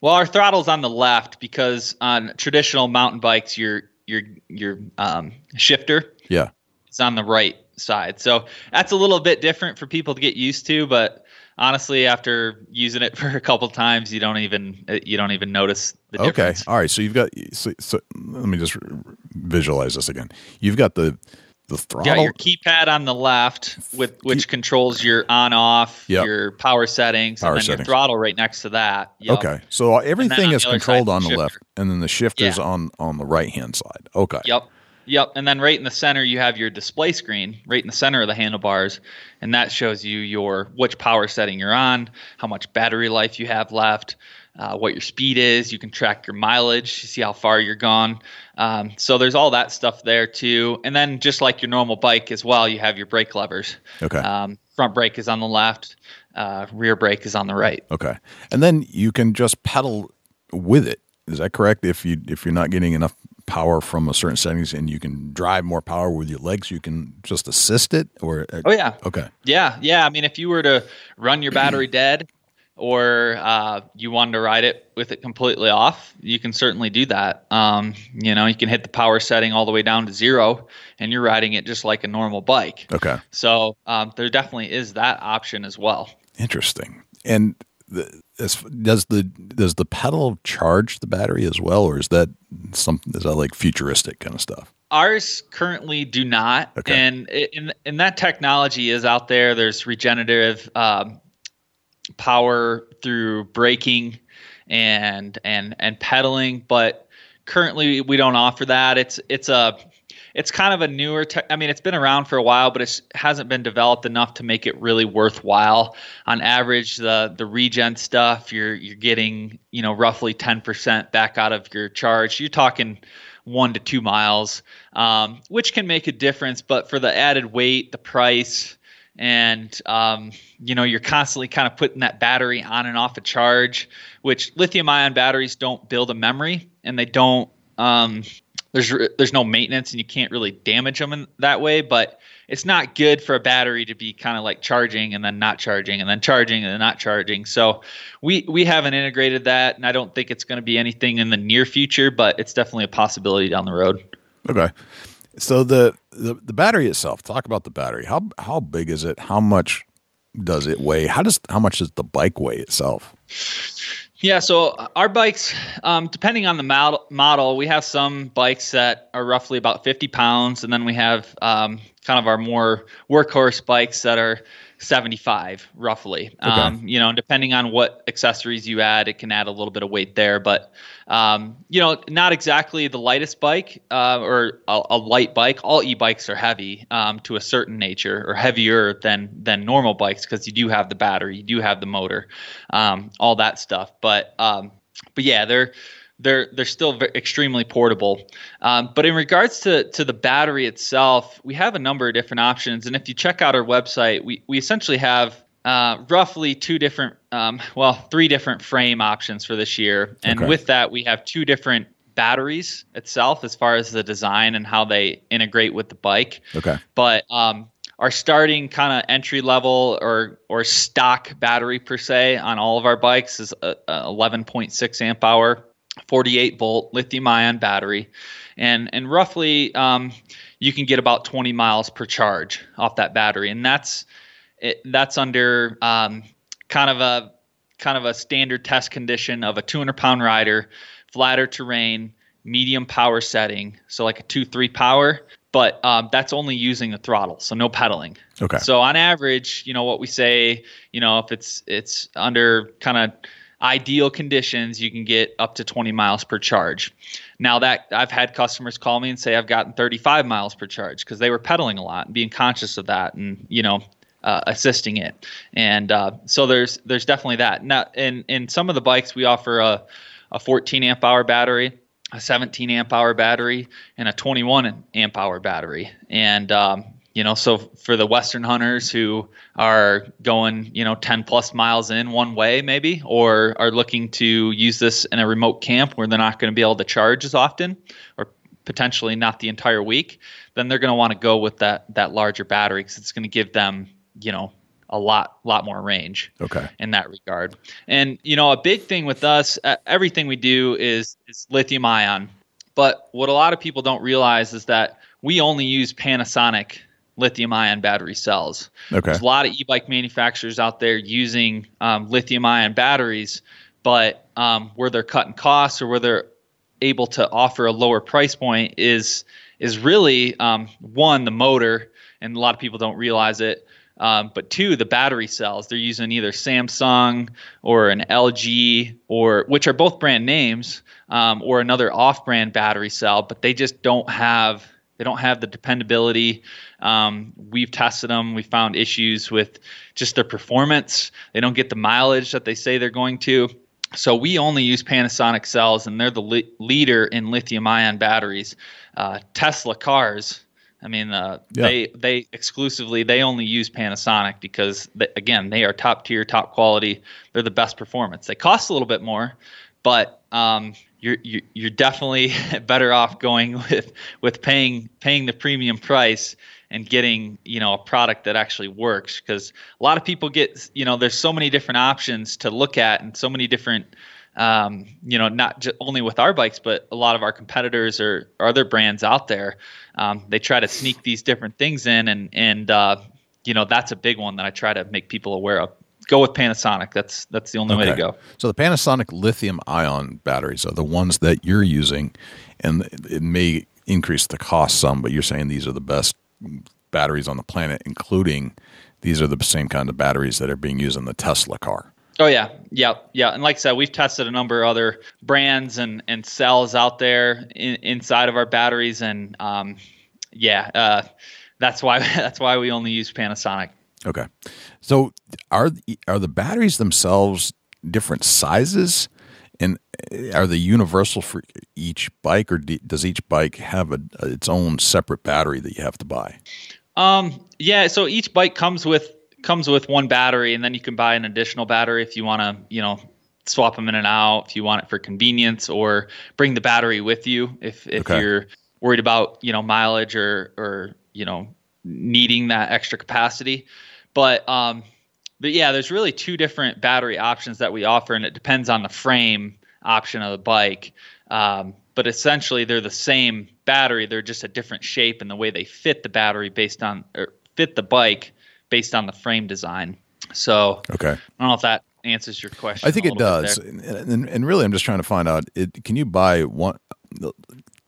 Well, our throttle's on the left because on traditional mountain bikes, your your your um, shifter Yeah. is on the right side. So that's a little bit different for people to get used to. But honestly, after using it for a couple times, you don't even you don't even notice the difference. Okay. All right. So you've got. So, so let me just visualize this again. You've got the the throttle. got your keypad on the left, with which controls your on off, Yep. your power settings, Power and then settings. your throttle right next to that. Yep. Okay. So everything is controlled on the the left, and then the shifter's Yeah. on on the right hand side. Okay. Yep. Yep. And then right in the center you have your display screen, right in the center of the handlebars, and that shows you your which power setting you're on, how much battery life you have left, uh, what your speed is. You can track your mileage, you see how far you're gone. Um, so there's all that stuff there too. And then just like your normal bike as well, you have your brake levers. Okay. Um, front brake is on the left, uh, rear brake is on the right. Okay. And then you can just pedal with it. Is that correct? If you if you're not getting enough power from a certain settings, and you can drive more power with your legs. You can just assist it, or oh yeah, okay, yeah, yeah. I mean, if you were to run your battery dead, or uh, you wanted to ride it with it completely off, you can certainly do that. Um, you know, you can hit the power setting all the way down to zero, and you're riding it just like a normal bike. Okay. So um, there definitely is that option as well. Interesting. And the, does the does the pedal charge the battery as well, or is that some is that like futuristic kind of stuff? Ours currently do not, okay. and in, and that technology is out there. There's regenerative um, power through braking and and and pedaling, but currently we don't offer that. It's it's a it's kind of a newer. Te- I mean, it's been around for a while, but it hasn't been developed enough to make it really worthwhile. On average, the the regen stuff, you're you're getting you know roughly ten percent back out of your charge. You're talking one to two miles, um, which can make a difference. But for the added weight, the price, and um, you know you're constantly kind of putting that battery on and off a charge which lithium ion batteries don't build a memory and they don't um, there's there's no maintenance and you can't really damage them in that way but it's not good for a battery to be kind of like charging and then not charging and then charging and then not charging. So we we haven't integrated that and i don't think it's going to be anything in the near future but it's definitely a possibility down the road. Okay so the, the the battery itself. Talk about the battery. How how big is it? How much does it weigh? How does how much does the bike weigh itself? Yeah, so our bikes, um, depending on the model, model, we have some bikes that are roughly about 50 pounds, and then we have um, kind of our more workhorse bikes that are 75 roughly. Okay. Um, you know, depending on what accessories you add, it can add a little bit of weight there. But um, you know, not exactly the lightest bike uh, or a, a, light bike. All e-bikes are heavy um, to a certain nature, or heavier than than normal bikes because you do have the battery, you do have the motor, um, all that stuff. But um, but yeah, they're they're they're still extremely portable. Um, but in regards to to the battery itself, we have a number of different options. And if you check out our website, we we essentially have uh, roughly two different, um, well, three different frame options for this year. And okay. with that, we have two different batteries itself as far as the design and how they integrate with the bike. Okay. But um, our starting kind of entry level or or stock battery per se on all of our bikes is a, a 11.6 amp hour 48 volt lithium ion battery, and and roughly um, you can get about 20 miles per charge off that battery, and that's it, that's under um, kind of a kind of a standard test condition of a 200 pound rider, flatter terrain, medium power setting, so like a two three power. But um, that's only using the throttle, so no pedaling. Okay. So on average, you know what we say, you know, if it's it's under kind of ideal conditions, you can get up to 20 miles per charge. Now that I've had customers call me and say I've gotten 35 miles per charge because they were pedaling a lot and being conscious of that and you know uh, assisting it. And uh, so there's there's definitely that. Now in in some of the bikes we offer a a 14 amp hour battery, a 17 amp hour battery, and a 21 amp hour battery. And um, you know so for the western hunters who are going you know 10 plus miles in one way maybe or are looking to use this in a remote camp where they're not going to be able to charge as often or potentially not the entire week then they're going to want to go with that that larger battery because it's going to give them you know a lot lot more range okay. in that regard. And you know a big thing with us uh, everything we do is is lithium ion. But what a lot of people don't realize is that we only use panasonic lithium ion battery cells. Okay. There's a lot of e-bike manufacturers out there using um, lithium ion batteries, but um, where they're cutting costs or where they're able to offer a lower price point is is really um, one the motor, and a lot of people don't realize it. Um, but two, the battery cells. They're using either Samsung or an LG, or which are both brand names, um, or another off-brand battery cell, but they just don't have they don't have the dependability. Um, we've tested them. We found issues with just their performance. They don't get the mileage that they say they're going to. So we only use Panasonic cells, and they're the li- leader in lithium-ion batteries. Uh, Tesla cars. I mean, uh, yeah. they they exclusively they only use Panasonic because they, again they are top tier, top quality. They're the best performance. They cost a little bit more, but um, you're you're definitely better off going with with paying paying the premium price and getting you know a product that actually works. Because a lot of people get you know there's so many different options to look at and so many different um, you know not only with our bikes but a lot of our competitors or, or other brands out there um, they try to sneak these different things in and and uh, you know that's a big one that I try to make people aware of go with Panasonic. That's that's the only okay. way to go. So the Panasonic lithium ion batteries are the ones that you're using, and it may increase the cost some, but you're saying these are the best batteries on the planet, including these are the same kind of batteries that are being used in the Tesla car. Oh yeah, yeah, yeah. And like I said, we've tested a number of other brands and and cells out there in, inside of our batteries, and um, yeah, uh, that's why that's why we only use Panasonic. Okay, so are are the batteries themselves different sizes, and are they universal for each bike, or does each bike have a, its own separate battery that you have to buy? Um, yeah, so each bike comes with comes with one battery, and then you can buy an additional battery if you want to, you know, swap them in and out if you want it for convenience, or bring the battery with you if if okay. you're worried about you know mileage or or you know needing that extra capacity. But um, but yeah, there's really two different battery options that we offer, and it depends on the frame option of the bike. Um, but essentially, they're the same battery. They're just a different shape and the way they fit the battery based on or fit the bike based on the frame design. So okay, I don't know if that answers your question. I think it does, and, and, and, really, I'm just trying to find out. It, can you buy one?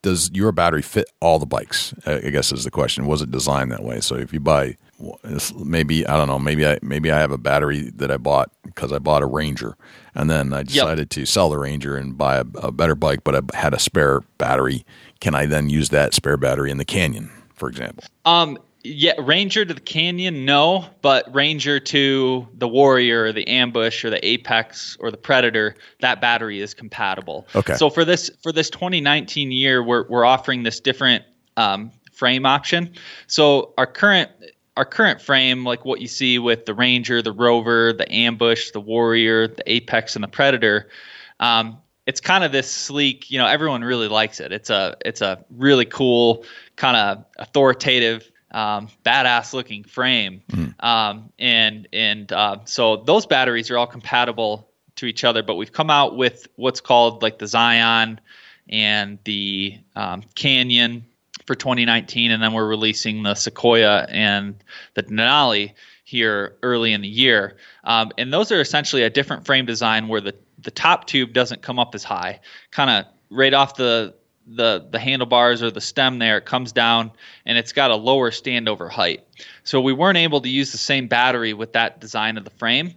Does your battery fit all the bikes? I guess is the question. Was it designed that way? So if you buy maybe I don't know. Maybe I maybe I have a battery that I bought because I bought a Ranger, and then I decided yep. to sell the Ranger and buy a, a, better bike, but I had a spare battery. Can I then use that spare battery in the Canyon, for example? Um, yeah, Ranger to the Canyon, no, but Ranger to the Warrior, or the Ambush, or the Apex, or the Predator, that battery is compatible. Okay. So for this for this 2019 year, we're we're offering this different um, frame option. So our current our current frame, like what you see with the Ranger, the Rover, the Ambush, the Warrior, the Apex, and the Predator, um, it's kind of this sleek. You know, everyone really likes it. It's a it's a really cool, kind of authoritative, um, badass looking frame. Mm. Um, and and uh, so those batteries are all compatible to each other. But we've come out with what's called like the Zion and the um, Canyon for 2019, and then we're releasing the Sequoia and the Denali here early in the year. Um, and those are essentially a different frame design where the the top tube doesn't come up as high, kind of right off the the the handlebars or the stem there it comes down and it's got a lower standover height. So we weren't able to use the same battery with that design of the frame.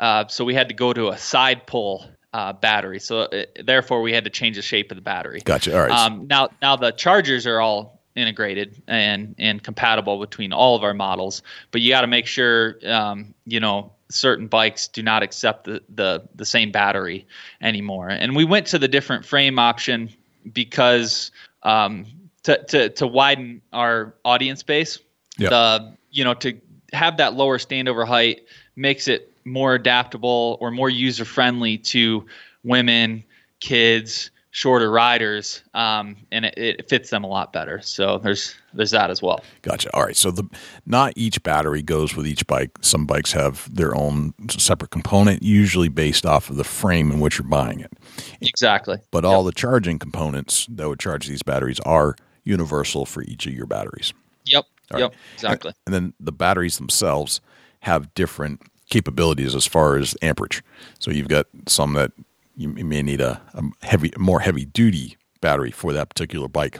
Uh, so we had to go to a side pull uh, battery. So uh, therefore, we had to change the shape of the battery. Gotcha. All right. Um, now, now the chargers are all integrated and and compatible between all of our models, but you got to make sure um, you know certain bikes do not accept the, the the same battery anymore. And we went to the different frame option because um, to, to to widen our audience base. Yep. The you know to have that lower standover height makes it more adaptable or more user friendly to women, kids, shorter riders, um, and it, it, fits them a lot better. So there's there's that as well. Gotcha. All right. So the not each battery goes with each bike. Some bikes have their own separate component, usually based off of the frame in which you're buying it. Exactly. But yep. all the charging components that would charge these batteries are universal for each of your batteries. Yep. All yep. Right. Exactly. And, and then the batteries themselves have different capabilities as far as amperage. So you've got some that you may need a, a heavy, more heavy duty battery for that particular bike,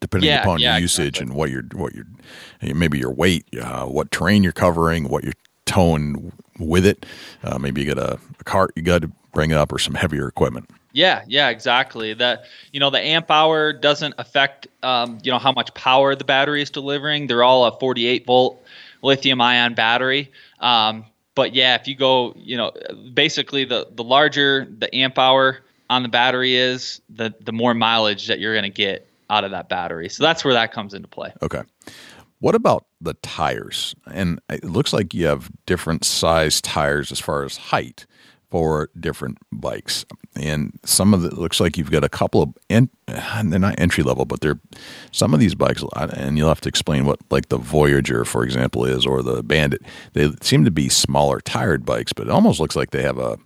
depending yeah, upon yeah, your usage exactly. and what your what your maybe your weight, uh, what terrain you're covering, what you're towing with it. Uh, maybe you got a, a cart you got to bring up or some heavier equipment. Yeah, yeah, exactly. That you know the amp hour doesn't affect um, you know how much power the battery is delivering. They're all a 48 volt lithium ion battery. Um, but yeah, if you go, you know, basically the the larger the amp hour on the battery is, the the more mileage that you're going to get out of that battery. So that's where that comes into play. Okay. What about the tires? And it looks like you have different size tires as far as height for different bikes. And some of it looks like you've got a couple of, and they're not entry level, but they're some of these bikes, and you'll have to explain what, like the Voyager, for example, is, or the Bandit. They seem to be smaller tired bikes, but it almost looks like they have a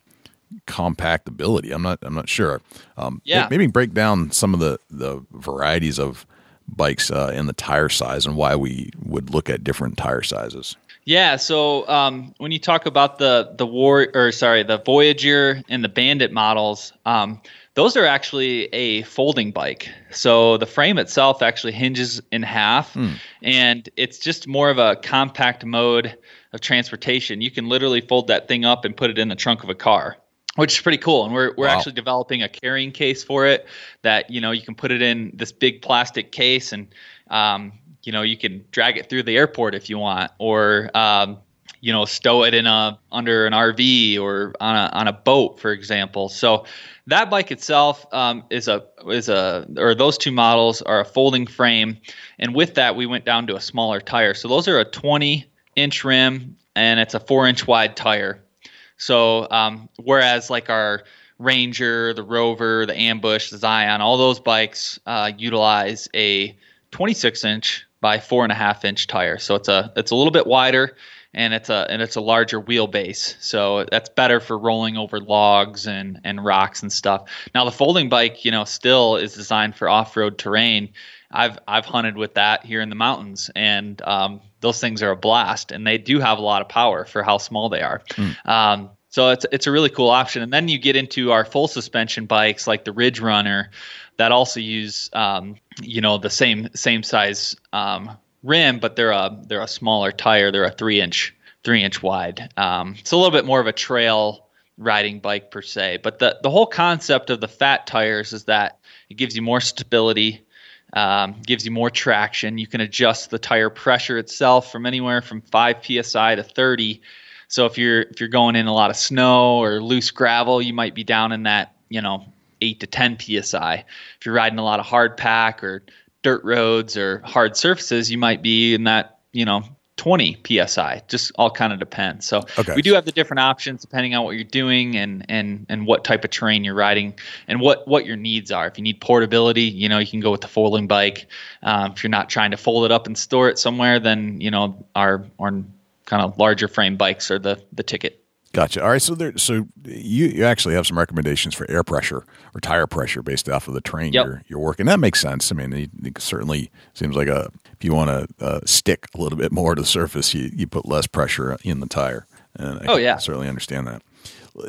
compact ability. I'm not, I'm not sure. Um, Yeah. Maybe break down some of the, the varieties of bikes uh, in the tire size and why we would look at different tire sizes. Yeah, so um, when you talk about the the war or sorry, the Voyager and the Bandit models, um, those are actually a folding bike. So the frame itself actually hinges in half, and it's just more of a compact mode of transportation. You can literally fold that thing up and put it in the trunk of a car. Which is pretty cool, and we're we're Wow. actually developing a carrying case for it that you know you can put it in this big plastic case, and um, you know you can drag it through the airport if you want, or um, you know stow it in a under an RV or on a on a boat, for example. So that bike itself um, is a is a or those two models are a folding frame, and with that we went down to a smaller tire. So those are a 20 inch rim and it's a four inch wide tire. So um, whereas like our Ranger, the Rover, the Ambush, the Zion, all those bikes uh, utilize a 26 inch by four and a half inch tire. So it's a it's a little bit wider and it's a and it's a larger wheelbase. So that's better for rolling over logs and and rocks and stuff. Now the folding bike, you know, still is designed for off road terrain. I've I've hunted with that here in the mountains, and um, those things are a blast, and they do have a lot of power for how small they are. Um, so it's it's a really cool option. And then you get into our full suspension bikes like the Ridge Runner, that also use um, you know the same same size um, rim, but they're a they're a smaller tire. They're a three inch three inch wide. Um, it's a little bit more of a trail riding bike per se. But the the whole concept of the fat tires is that it gives you more stability. Um, gives you more traction. You can adjust the tire pressure itself from anywhere from 5 psi to 30. So if you're if you're going in a lot of snow or loose gravel, you might be down in that you know 8 to 10 psi. If you're riding a lot of hard pack or dirt roads or hard surfaces, you might be in that you know 20 psi. Just all kind of depends. So Okay. we do have the different options depending on what you're doing and and and what type of terrain you're riding and what what your needs are. If you need portability, you know you can go with the folding bike. Um, if you're not trying to fold it up and store it somewhere, then you know our our kind of larger frame bikes are the the ticket. Gotcha. All right. So there, so you, you actually have some recommendations for air pressure or tire pressure based off of the train Yep. you're, you're working. That makes sense. I mean, it, it certainly seems like a, if you want to uh, stick a little bit more to the surface, you, you put less pressure in the tire. And I Oh, yeah. certainly understand that.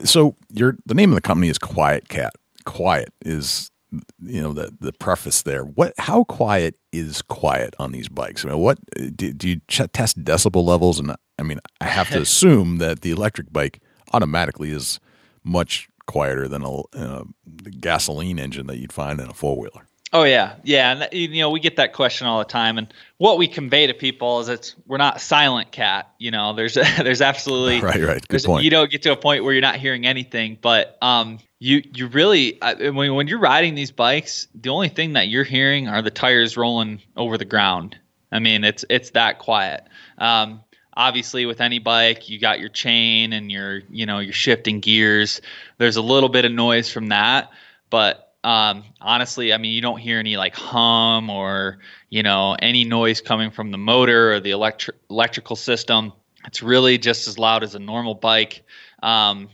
So your, the name of the company is QuietKat. Quiet is, you know, the, the preface there. What, how quiet is quiet on these bikes? I mean, what, do, do you ch- test decibel levels? And I mean, I have to assume that the electric bike automatically is much quieter than a, uh, gasoline engine that you'd find in a four wheeler. Oh yeah, yeah, and you know we get that question all the time, and what we convey to people is it's we're not silent cat. You know, there's there's absolutely Right, right. Good point. You don't get to a point where you're not hearing anything, but um, you you really I- when when you're riding these bikes, the only thing that you're hearing are the tires rolling over the ground. I mean, it's it's that quiet. Um, obviously, with any bike, you got your chain and your you know your shifting gears. There's a little bit of noise from that, but um, honestly, I mean, you don't hear any like hum or you know any noise coming from the motor or the electric electrical system. It's really just as loud as a normal bike. Um,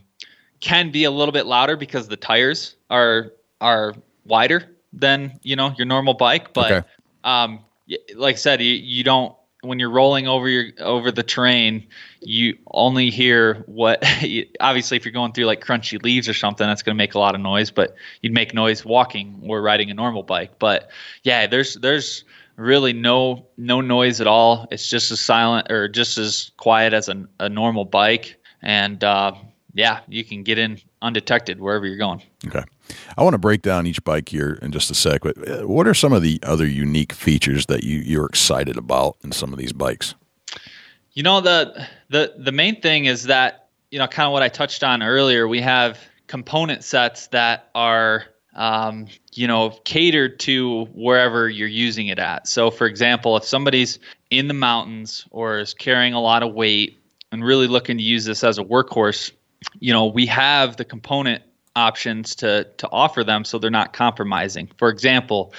can be a little bit louder because the tires are are wider than you know your normal bike, but Okay. um, like I said, you, you don't when you're rolling over your over the terrain, you only hear what. obviously, if you're going through like crunchy leaves or something, that's going to make a lot of noise. But you'd make noise walking or riding a normal bike. But yeah, there's there's really no no noise at all. It's just as silent or just as quiet as a, a normal bike, and uh, yeah, you can get in undetected wherever you're going. Okay. I want to break down each bike here in just a sec, but uh, what are some of the other unique features that you, you're excited about in some of these bikes? You know the the the main thing is that you know kind of what I touched on earlier. We have component sets that are um, you know catered to wherever you're using it at. So, for example, if somebody's in the mountains or is carrying a lot of weight and really looking to use this as a workhorse you know, we have the component options to to offer them so they're not compromising. For example,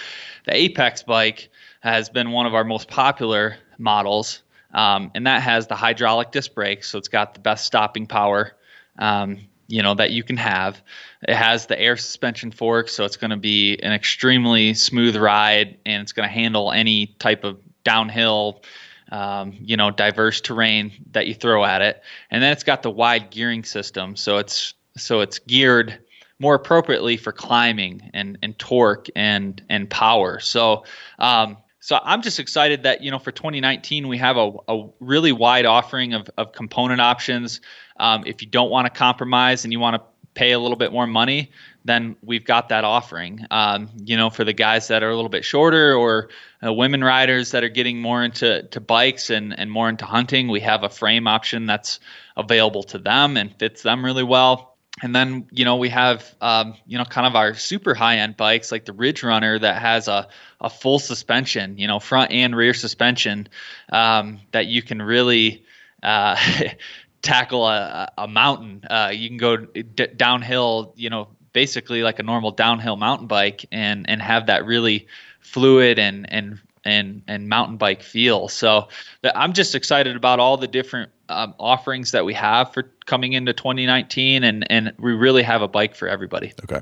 the Apex bike has been one of our most popular models, um, and that has the hydraulic disc brakes, so it's got the best stopping power. Um, you know that you can have. It has the air suspension fork, so it's going to be an extremely smooth ride, and it's going to handle any type of downhill, um, you know, diverse terrain that you throw at it. And then it's got the wide gearing system, so it's so it's geared more appropriately for climbing and and torque and and power. So. Um, so I'm just excited that you know for 2019 we have a, a really wide offering of, of component options. Um, if you don't want to compromise and you want to pay a little bit more money, then we've got that offering. Um, you know, for the guys that are a little bit shorter or uh, women riders that are getting more into to bikes and, and more into hunting, we have a frame option that's available to them and fits them really well and then you know we have um, you know kind of our super high end bikes like the Ridge Runner that has a, a full suspension, you know front and rear suspension um, that you can really uh, tackle a, a mountain. Uh, you can go d- downhill, you know, basically like a normal downhill mountain bike, and and have that really fluid and and and and mountain bike feel. So I'm just excited about all the different um, offerings that we have for coming into 2019, and and we really have a bike for everybody. Okay,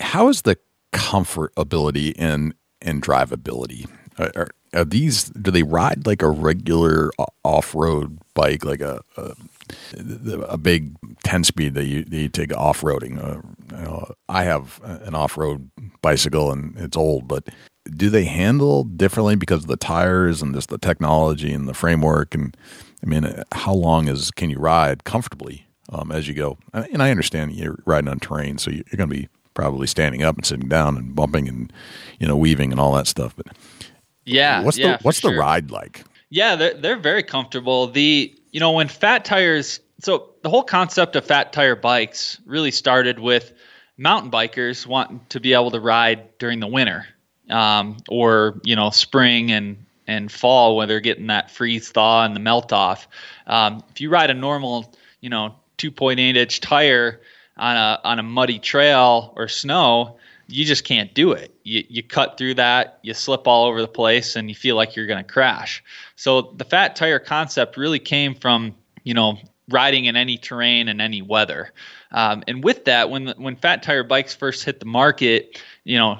how is the comfortability and and drivability? Are, are, these do they ride like a regular off road bike, like a, a a big 10 speed that you, that you take off roading. Uh, you know, I have an off road bicycle and it's old, but do they handle differently because of the tires and just the technology and the framework? And I mean, how long is can you ride comfortably um, as you go? And I understand you're riding on terrain, so you're going to be probably standing up and sitting down and bumping and you know weaving and all that stuff. But yeah, what's yeah, the what's sure. the ride like? Yeah, they're they're very comfortable. The you know when fat tires, so the whole concept of fat tire bikes really started with mountain bikers wanting to be able to ride during the winter um, or you know spring and and fall when they're getting that freeze thaw and the melt off. Um, if you ride a normal, you know, 2.8 inch tire on a on a muddy trail or snow, you just can't do it. You you cut through that, you slip all over the place, and you feel like you're going to crash. So the fat tire concept really came from you know riding in any terrain and any weather. Um, and with that, when the, when fat tire bikes first hit the market, you know,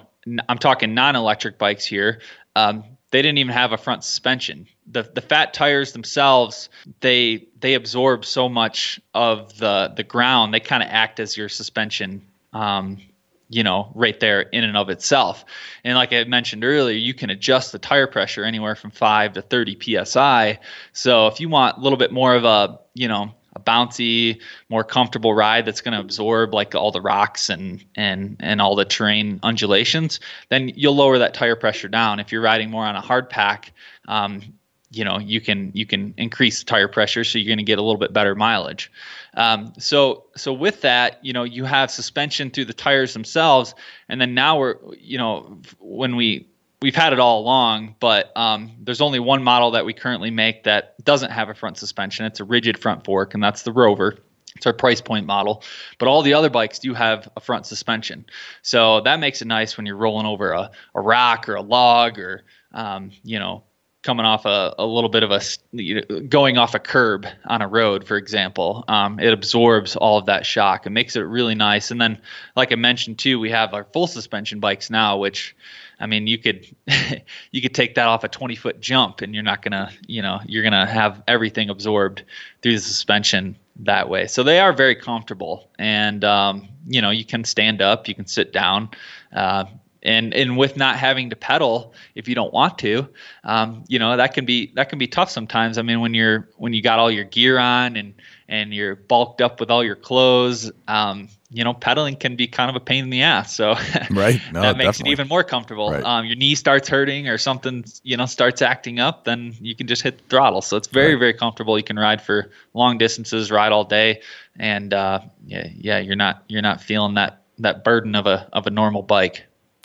I'm talking non-electric bikes here. Um, they didn't even have a front suspension. The the fat tires themselves, they they absorb so much of the the ground. They kind of act as your suspension. Um, you know, right there in and of itself. And like I mentioned earlier, you can adjust the tire pressure anywhere from 5 to 30 psi. So if you want a little bit more of a, you know, bouncy, more comfortable ride that's going to absorb like all the rocks and and and all the terrain undulations, then you'll lower that tire pressure down. If you're riding more on a hard pack, um, you know you can you can increase the tire pressure, so you're going to get a little bit better mileage. Um, so so with that, you know you have suspension through the tires themselves, and then now we're you know when we we've had it all along, but um, there's only one model that we currently make that doesn't have a front suspension. It's a rigid front fork, and that's the Rover. It's our price point model, but all the other bikes do have a front suspension, so that makes it nice when you're rolling over a, a rock or a log or um, you know coming off a, a little bit of a you know, going off a curb on a road, for example. Um, it absorbs all of that shock. It makes it really nice. And then, like I mentioned too, we have our full suspension bikes now, which I mean, you could you could take that off a 20 foot jump, and you're not gonna, you know, you're gonna have everything absorbed through the suspension that way. So they are very comfortable, and um, you know, you can stand up, you can sit down. Uh, and and with not having to pedal if you don't want to um, you know that can be that can be tough sometimes i mean when you're when you got all your gear on and and you're bulked up with all your clothes um, you know pedaling can be kind of a pain in the ass so right no, that makes definitely. it even more comfortable Right. um, your knee starts hurting or something you know starts acting up then you can just hit the throttle so it's very Right. very comfortable you can ride for long distances ride all day and uh, yeah yeah you're not you're not feeling that that burden of a of a normal bike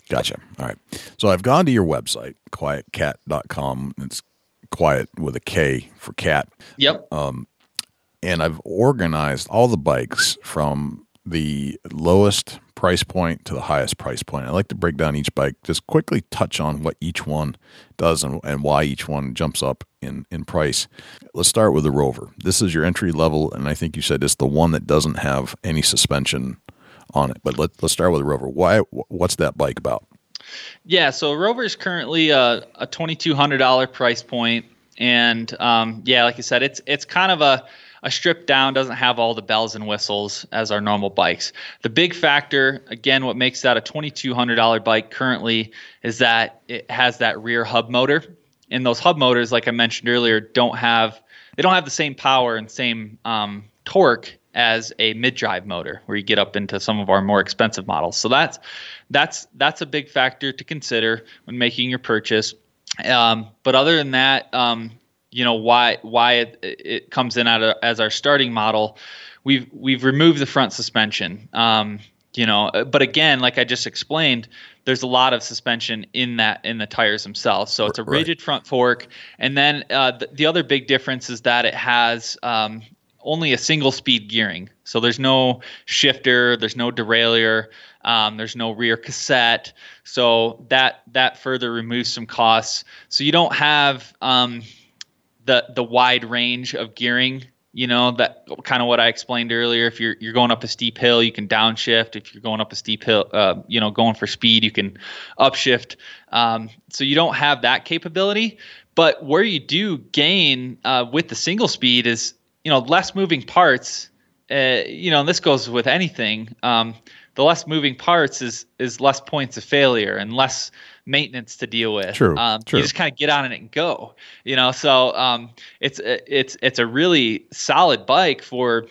Gotcha. All right. So I've gone to your website, quietkat.com. It's quiet with a K for cat. yep Um, and I've organized all the bikes from the lowest price point to the highest price point. I like to break down each bike, just quickly touch on what each one does and, and why each one jumps up in, in price. Let's start with the Rover. This is your entry level, and I think you said it's the one that doesn't have any suspension on it. But let, let's start with the Rover. Why? What's that bike about? Yeah, so Rover is currently a, a twenty two hundred dollar price point, and um, yeah, like you said, it's it's kind of a a stripped down doesn't have all the bells and whistles as our normal bikes. The big factor, again, what makes that a $2,200 bike currently is that it has that rear hub motor. And those hub motors, like I mentioned earlier, don't have they don't have the same power and same um, torque as a mid-drive motor, where you get up into some of our more expensive models. So that's that's that's a big factor to consider when making your purchase. Um, but other than that, um, you know why why it, it comes in as our starting model. We've we've removed the front suspension. Um, you know, but again, like I just explained, there's a lot of suspension in that in the tires themselves. So it's a rigid right. front fork, and then uh, the, the, other big difference is that it has um, only a single speed gearing. So there's no shifter, there's no derailleur, um, there's no rear cassette. So that that further removes some costs. So you don't have um, the the wide range of gearing you know that kind of what I explained earlier. If you're you're going up a steep hill, you can downshift. If you're going up a steep hill, uh, you know, going for speed, you can upshift. Um, so you don't have that capability. But where you do gain uh, with the single speed is you know less moving parts. Uh, you know, and this goes with anything. Um, the less moving parts is is less points of failure and less maintenance to deal with. True. Um, true. You just kind of get on it and go. You know, so um, it's it's it's a really solid bike for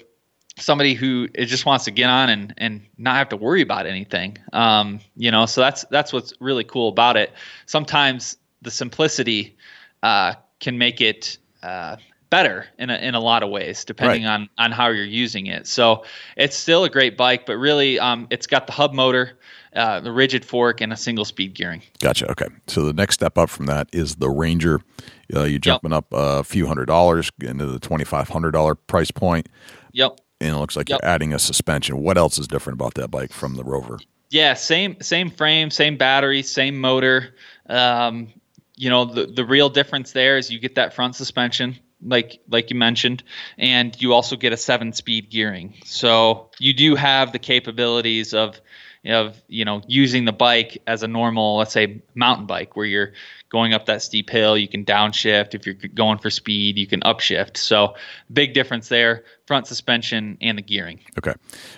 somebody who just wants to get on and and not have to worry about anything. Um, you know, so that's that's what's really cool about it. Sometimes the simplicity uh, can make it. Uh, better in a, in a lot of ways depending right. on on how you're using it so it's still a great bike but really um, it's got the hub motor uh, the rigid fork, and a single speed gearing. Gotcha. Okay. So the next step up from that is the Ranger. Uh, you're jumping yep. up a few hundred dollars into the twenty five hundred dollar price point. Yep. And it looks like yep. you're adding a suspension. What else is different about that bike from the Rover? Yeah, same same frame, same battery, same motor. Um, you know, the the real difference there is you get that front suspension like like you mentioned and you also get a 7 speed gearing. So you do have the capabilities of of you know using the bike as a normal let's say mountain bike where you're going up that steep hill you can downshift. If you're going for speed you can upshift. So big difference there front suspension and the gearing. Okay.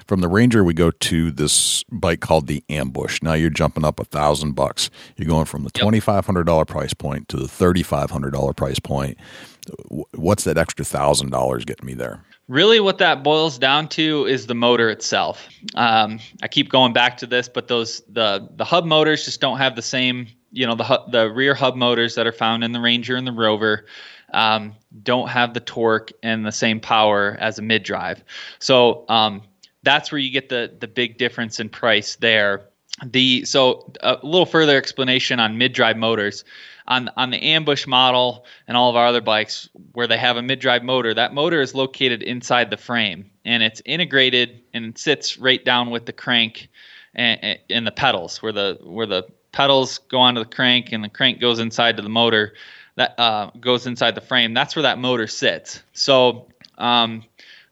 From the ranger we go to this bike called the ambush. Now you're jumping up a thousand bucks. You're going from the $2500 price point to the $3500 price point what's that extra thousand dollars getting me there Really, what that boils down to is the motor itself. Um, I keep going back to this, but those the the hub motors just don't have the same, you know, the the rear hub motors that are found in the Ranger and the Rover um, don't have the torque and the same power as a mid drive. So um, that's where you get the the big difference in price there. The so a little further explanation on mid drive motors on on the ambush model and all of our other bikes where they have a mid-drive motor. That motor is located inside the frame and it's integrated and sits right down with the crank and, and the pedals where the where the pedals go onto the crank and the crank goes inside to the motor that uh, goes inside the frame. That's where that motor sits. So um,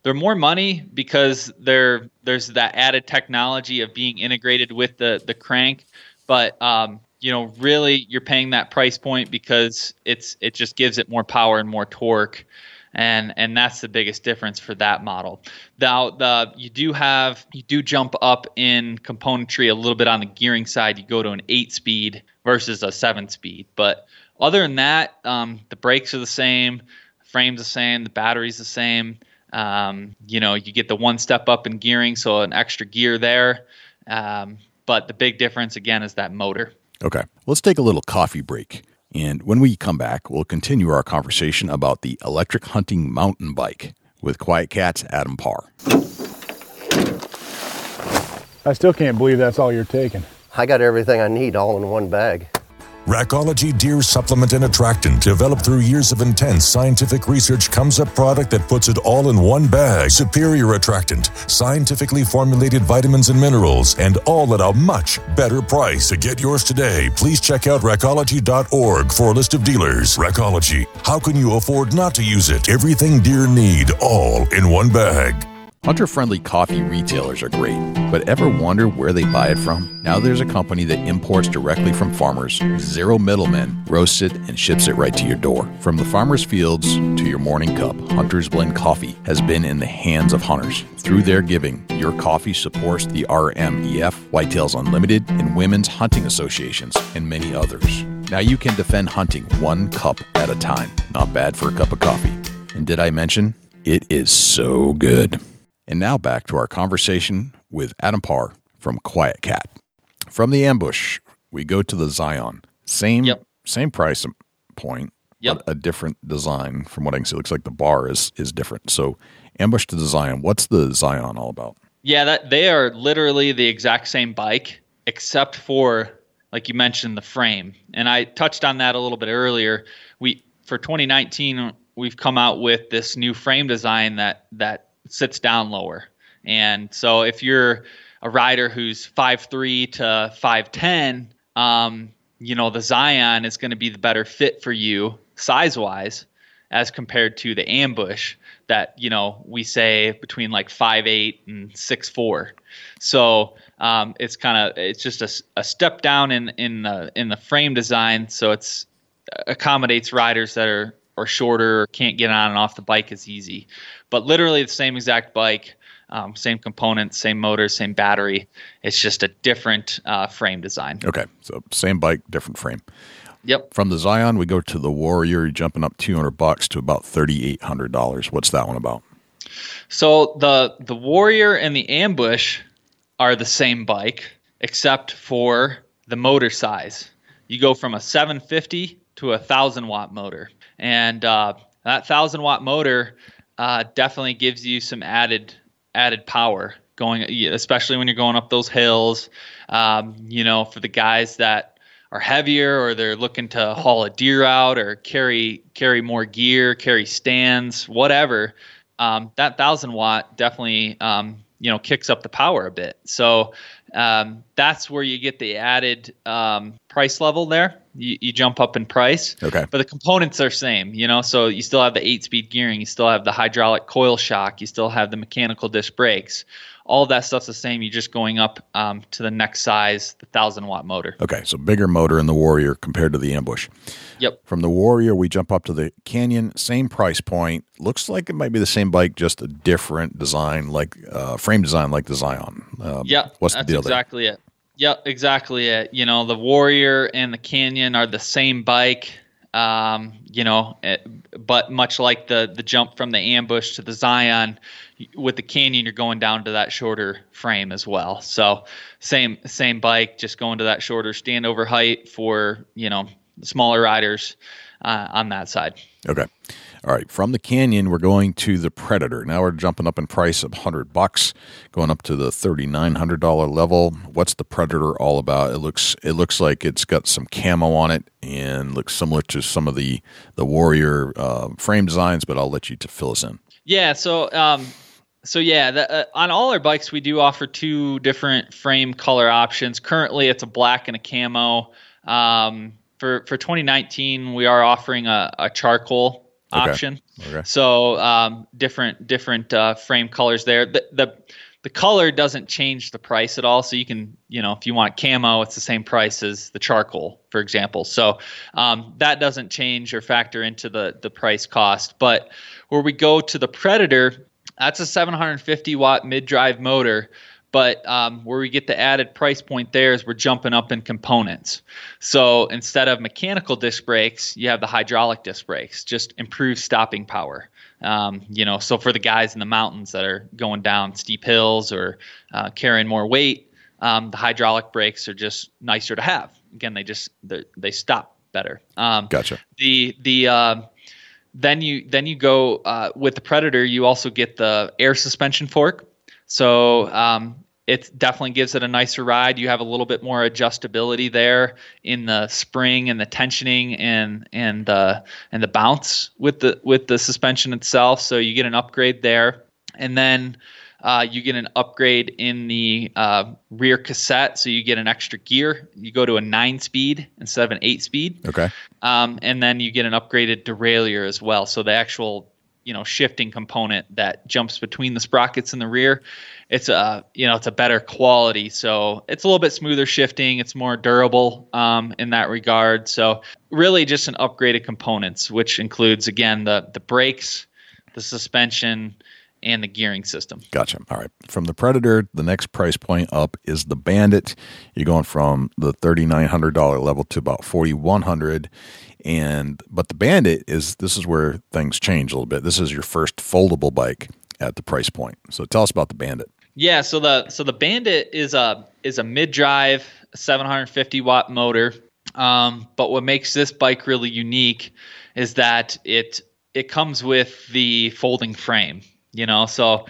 they're more money because there's that added technology of being integrated with the the crank but um, you know, really you're paying that price point because it's it just gives it more power and more torque. And, and that's the biggest difference for that model. Now, the you do have you do jump up in componentry a little bit on the gearing side. You go to an eight speed versus a seven speed. But other than that, um, the brakes are the same, frame's the same, the battery's the same. Um, you know, you get the one step up in gearing, so an extra gear there. Um, but the big difference again is that motor. Okay, let's take a little coffee break. And when we come back, we'll continue our conversation about the electric hunting mountain bike with QuietKat's Adam Parr. I still can't believe that's all you're taking. I got everything I need all in one bag. Rackology Deer Supplement and Attractant, developed through years of intense scientific research, comes a product that puts it all in one bag. Superior attractant, scientifically formulated vitamins and minerals, and all at a much better price. To get yours today, please check out rackology.org for a list of dealers. Rackology, how can you afford not to use it? Everything deer need, all in one bag. Hunter friendly coffee retailers are great, but ever wonder where they buy it from? Now there's a company that imports directly from farmers, zero middlemen, roasts it, and ships it right to your door. From the farmer's fields to your morning cup, Hunter's Blend Coffee has been in the hands of hunters. Through their giving, your coffee supports the RMEF, Whitetails Unlimited, and Women's Hunting Associations, and many others. Now you can defend hunting one cup at a time. Not bad for a cup of coffee. And did I mention? It is so good. And now back to our conversation with Adam Parr from QuietKat. From the ambush, we go to the Zion. Same Yep. same price point, Yep. but a different design. From what I can see, it looks like the bar is is different. So, ambush to the Zion. What's the Zion all about? Yeah, that they are literally the exact same bike, except for like you mentioned the frame. And I touched on that a little bit earlier. We for 2019 we've come out with this new frame design that that sits down lower. And so if you're a rider who's 5'3 to 5'10, um, you know, the Zion is going to be the better fit for you size wise as compared to the ambush that, you know, we say between like 5'8 and 6'4. So um, it's kind of, it's just a, a step down in, in the, in the frame design. So it's accommodates riders that are, or shorter or can't get on and off the bike as easy. But literally the same exact bike, um, same components, same motor, same battery. It's just a different uh, frame design. Okay, so same bike, different frame. Yep. From the Zion, we go to the Warrior, you're jumping up 200 bucks to about $3,800. What's that one about? So the the Warrior and the Ambush are the same bike, except for the motor size. You go from a 750 to a thousand watt motor, and uh, that thousand watt motor uh, definitely gives you some added added power going, especially when you're going up those hills. Um, you know, for the guys that are heavier or they're looking to haul a deer out or carry carry more gear, carry stands, whatever. Um, that thousand watt definitely um, you know kicks up the power a bit. So um, that's where you get the added um, price level there. You, you jump up in price. Okay. But the components are same, you know. So you still have the eight-speed gearing, you still have the hydraulic coil shock, you still have the mechanical disc brakes. All that stuff's the same. You're just going up um, to the next size, the thousand watt motor. Okay, so bigger motor in the Warrior compared to the Ambush. Yep. From the Warrior, we jump up to the Canyon, same price point. Looks like it might be the same bike, just a different design, like uh, frame design, like the Zion. Um, Yeah, what's the that's deal exactly it. Yep, exactly it. You know, the Warrior and the Canyon are the same bike. Um, you know, it, but much like the the jump from the ambush to the Zion, with the Canyon, you're going down to that shorter frame as well. So same same bike, just going to that shorter standover height for you know smaller riders uh, on that side. Okay. All right. From the Canyon, we're going to the Predator. Now we're jumping up in price of hundred bucks, going up to the thirty nine hundred dollar level. What's the Predator all about? It looks it looks like it's got some camo on it and looks similar to some of the the Warrior uh, frame designs. But I'll let you to fill us in. Yeah. So, um, so yeah, the, uh, on all our bikes, we do offer two different frame color options. Currently, it's a black and a camo. Um, for for 2019, we are offering a, a charcoal Okay. option. Okay. So um, different different uh, frame colors there. The, the the color doesn't change the price at all. So you can you know if you want camo, it's the same price as the charcoal, for example. So um, that doesn't change or factor into the the price cost. But where we go to the Predator, that's a 750 watt mid drive motor. But um, where we get the added price point there is we're jumping up in components. So instead of mechanical disc brakes, you have the hydraulic disc brakes, just improved stopping power. Um, you know, so for the guys in the mountains that are going down steep hills or uh, carrying more weight, um, the hydraulic brakes are just nicer to have. Again, they just they, stop better. Um, Gotcha. the the uh, then you then you go uh, with the Predator. You also get the air suspension fork. So um, it definitely gives it a nicer ride. You have a little bit more adjustability there in the spring and the tensioning and and the and the bounce with the with the suspension itself. So you get an upgrade there, and then uh, you get an upgrade in the uh, rear cassette, so you get an extra gear. You go to a nine speed instead of an eight speed. Okay. Um, and then you get an upgraded derailleur as well. So the actual you know shifting component that jumps between the sprockets in the rear it's a you know it's a better quality so it's a little bit smoother shifting it's more durable um, in that regard so really just an upgraded components which includes again the the brakes the suspension and the gearing system. Gotcha. All right. From the Predator, the next price point up is the Bandit. You're going from the $3,900 level to about 4100 and but the Bandit is this is where things change a little bit. This is your first foldable bike at the price point. So tell us about the Bandit. Yeah, so the so the Bandit is a is a mid drive 750 watt motor. Um, but what makes this bike really unique is that it it comes with the folding frame. You know, so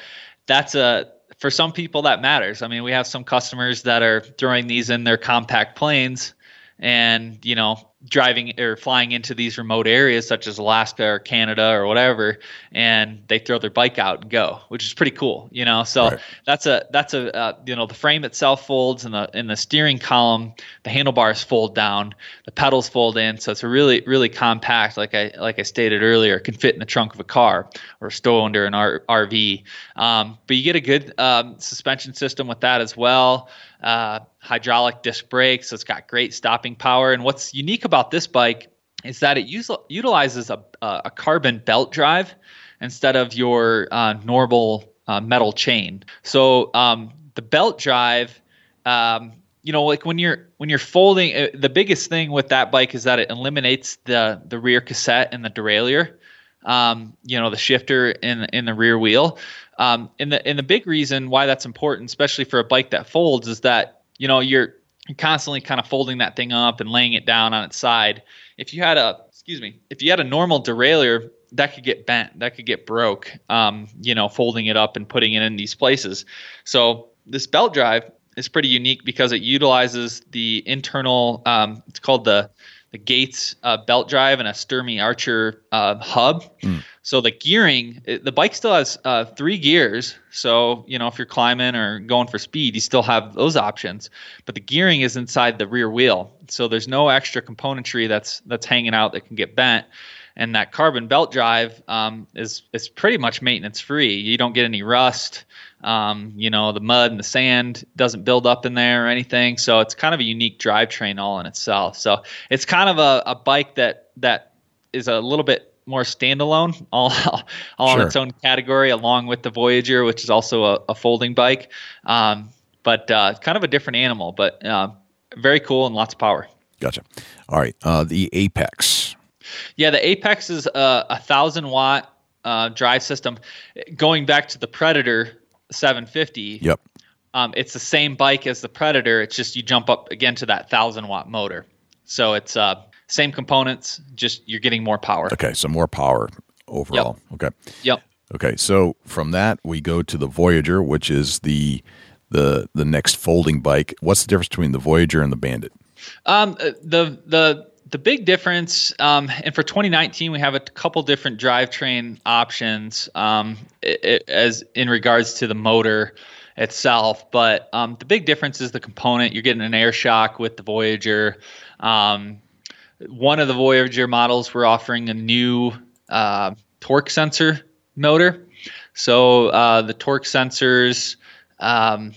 that's a for some people that matters. I mean, we have some customers that are throwing these in their compact planes and you know driving or flying into these remote areas such as Alaska or Canada or whatever, and they throw their bike out and go, which is pretty cool, you know. So right. that's a that's a uh, you know the frame itself folds and the in the steering column, the handlebars fold down, the pedals fold in, so it's a really really compact, like I like I stated earlier, can fit in the trunk of a car or stow under an R- RV. Um, but you get a good um, suspension system with that as well. Uh, hydraulic disc brakes, so it's got great stopping power. And what's unique about this bike is that it utilizes a, a carbon belt drive instead of your uh, normal uh, metal chain. So um, the belt drive, um, you know, like when you're when you're folding, uh, the biggest thing with that bike is that it eliminates the the rear cassette and the derailleur. Um, you know, the shifter in in the rear wheel. Um, and the and the big reason why that's important, especially for a bike that folds, is that you know you're constantly kind of folding that thing up and laying it down on its side. If you had a excuse me, if you had a normal derailleur, that could get bent, that could get broke. Um, you know, folding it up and putting it in these places. So this belt drive is pretty unique because it utilizes the internal. Um, it's called the the Gates uh, belt drive and a Sturmey Archer uh, hub. Mm. So the gearing, the bike still has uh, three gears. So you know if you're climbing or going for speed, you still have those options. But the gearing is inside the rear wheel, so there's no extra componentry that's that's hanging out that can get bent. And that carbon belt drive um, is is pretty much maintenance free. You don't get any rust. Um, you know the mud and the sand doesn't build up in there or anything. So it's kind of a unique drivetrain all in itself. So it's kind of a, a bike that that is a little bit more standalone, all, all sure. in its own category, along with the Voyager, which is also a, a folding bike. Um, but uh, kind of a different animal, but uh, very cool and lots of power. Gotcha. All right, uh, the Apex. Yeah, the Apex is a, a thousand watt uh, drive system. Going back to the Predator 750. Yep. Um, it's the same bike as the Predator. It's just you jump up again to that thousand watt motor. So it's uh, same components, just you're getting more power. Okay, so more power overall. Yep. Okay. Yep. Okay, so from that we go to the Voyager, which is the the the next folding bike. What's the difference between the Voyager and the Bandit? Um, uh, the the the big difference, um, and for 2019, we have a couple different drivetrain options um, it, it, as in regards to the motor itself. But um, the big difference is the component. You're getting an air shock with the Voyager. Um, one of the Voyager models, we're offering a new uh, torque sensor motor. So uh, the torque sensors, um,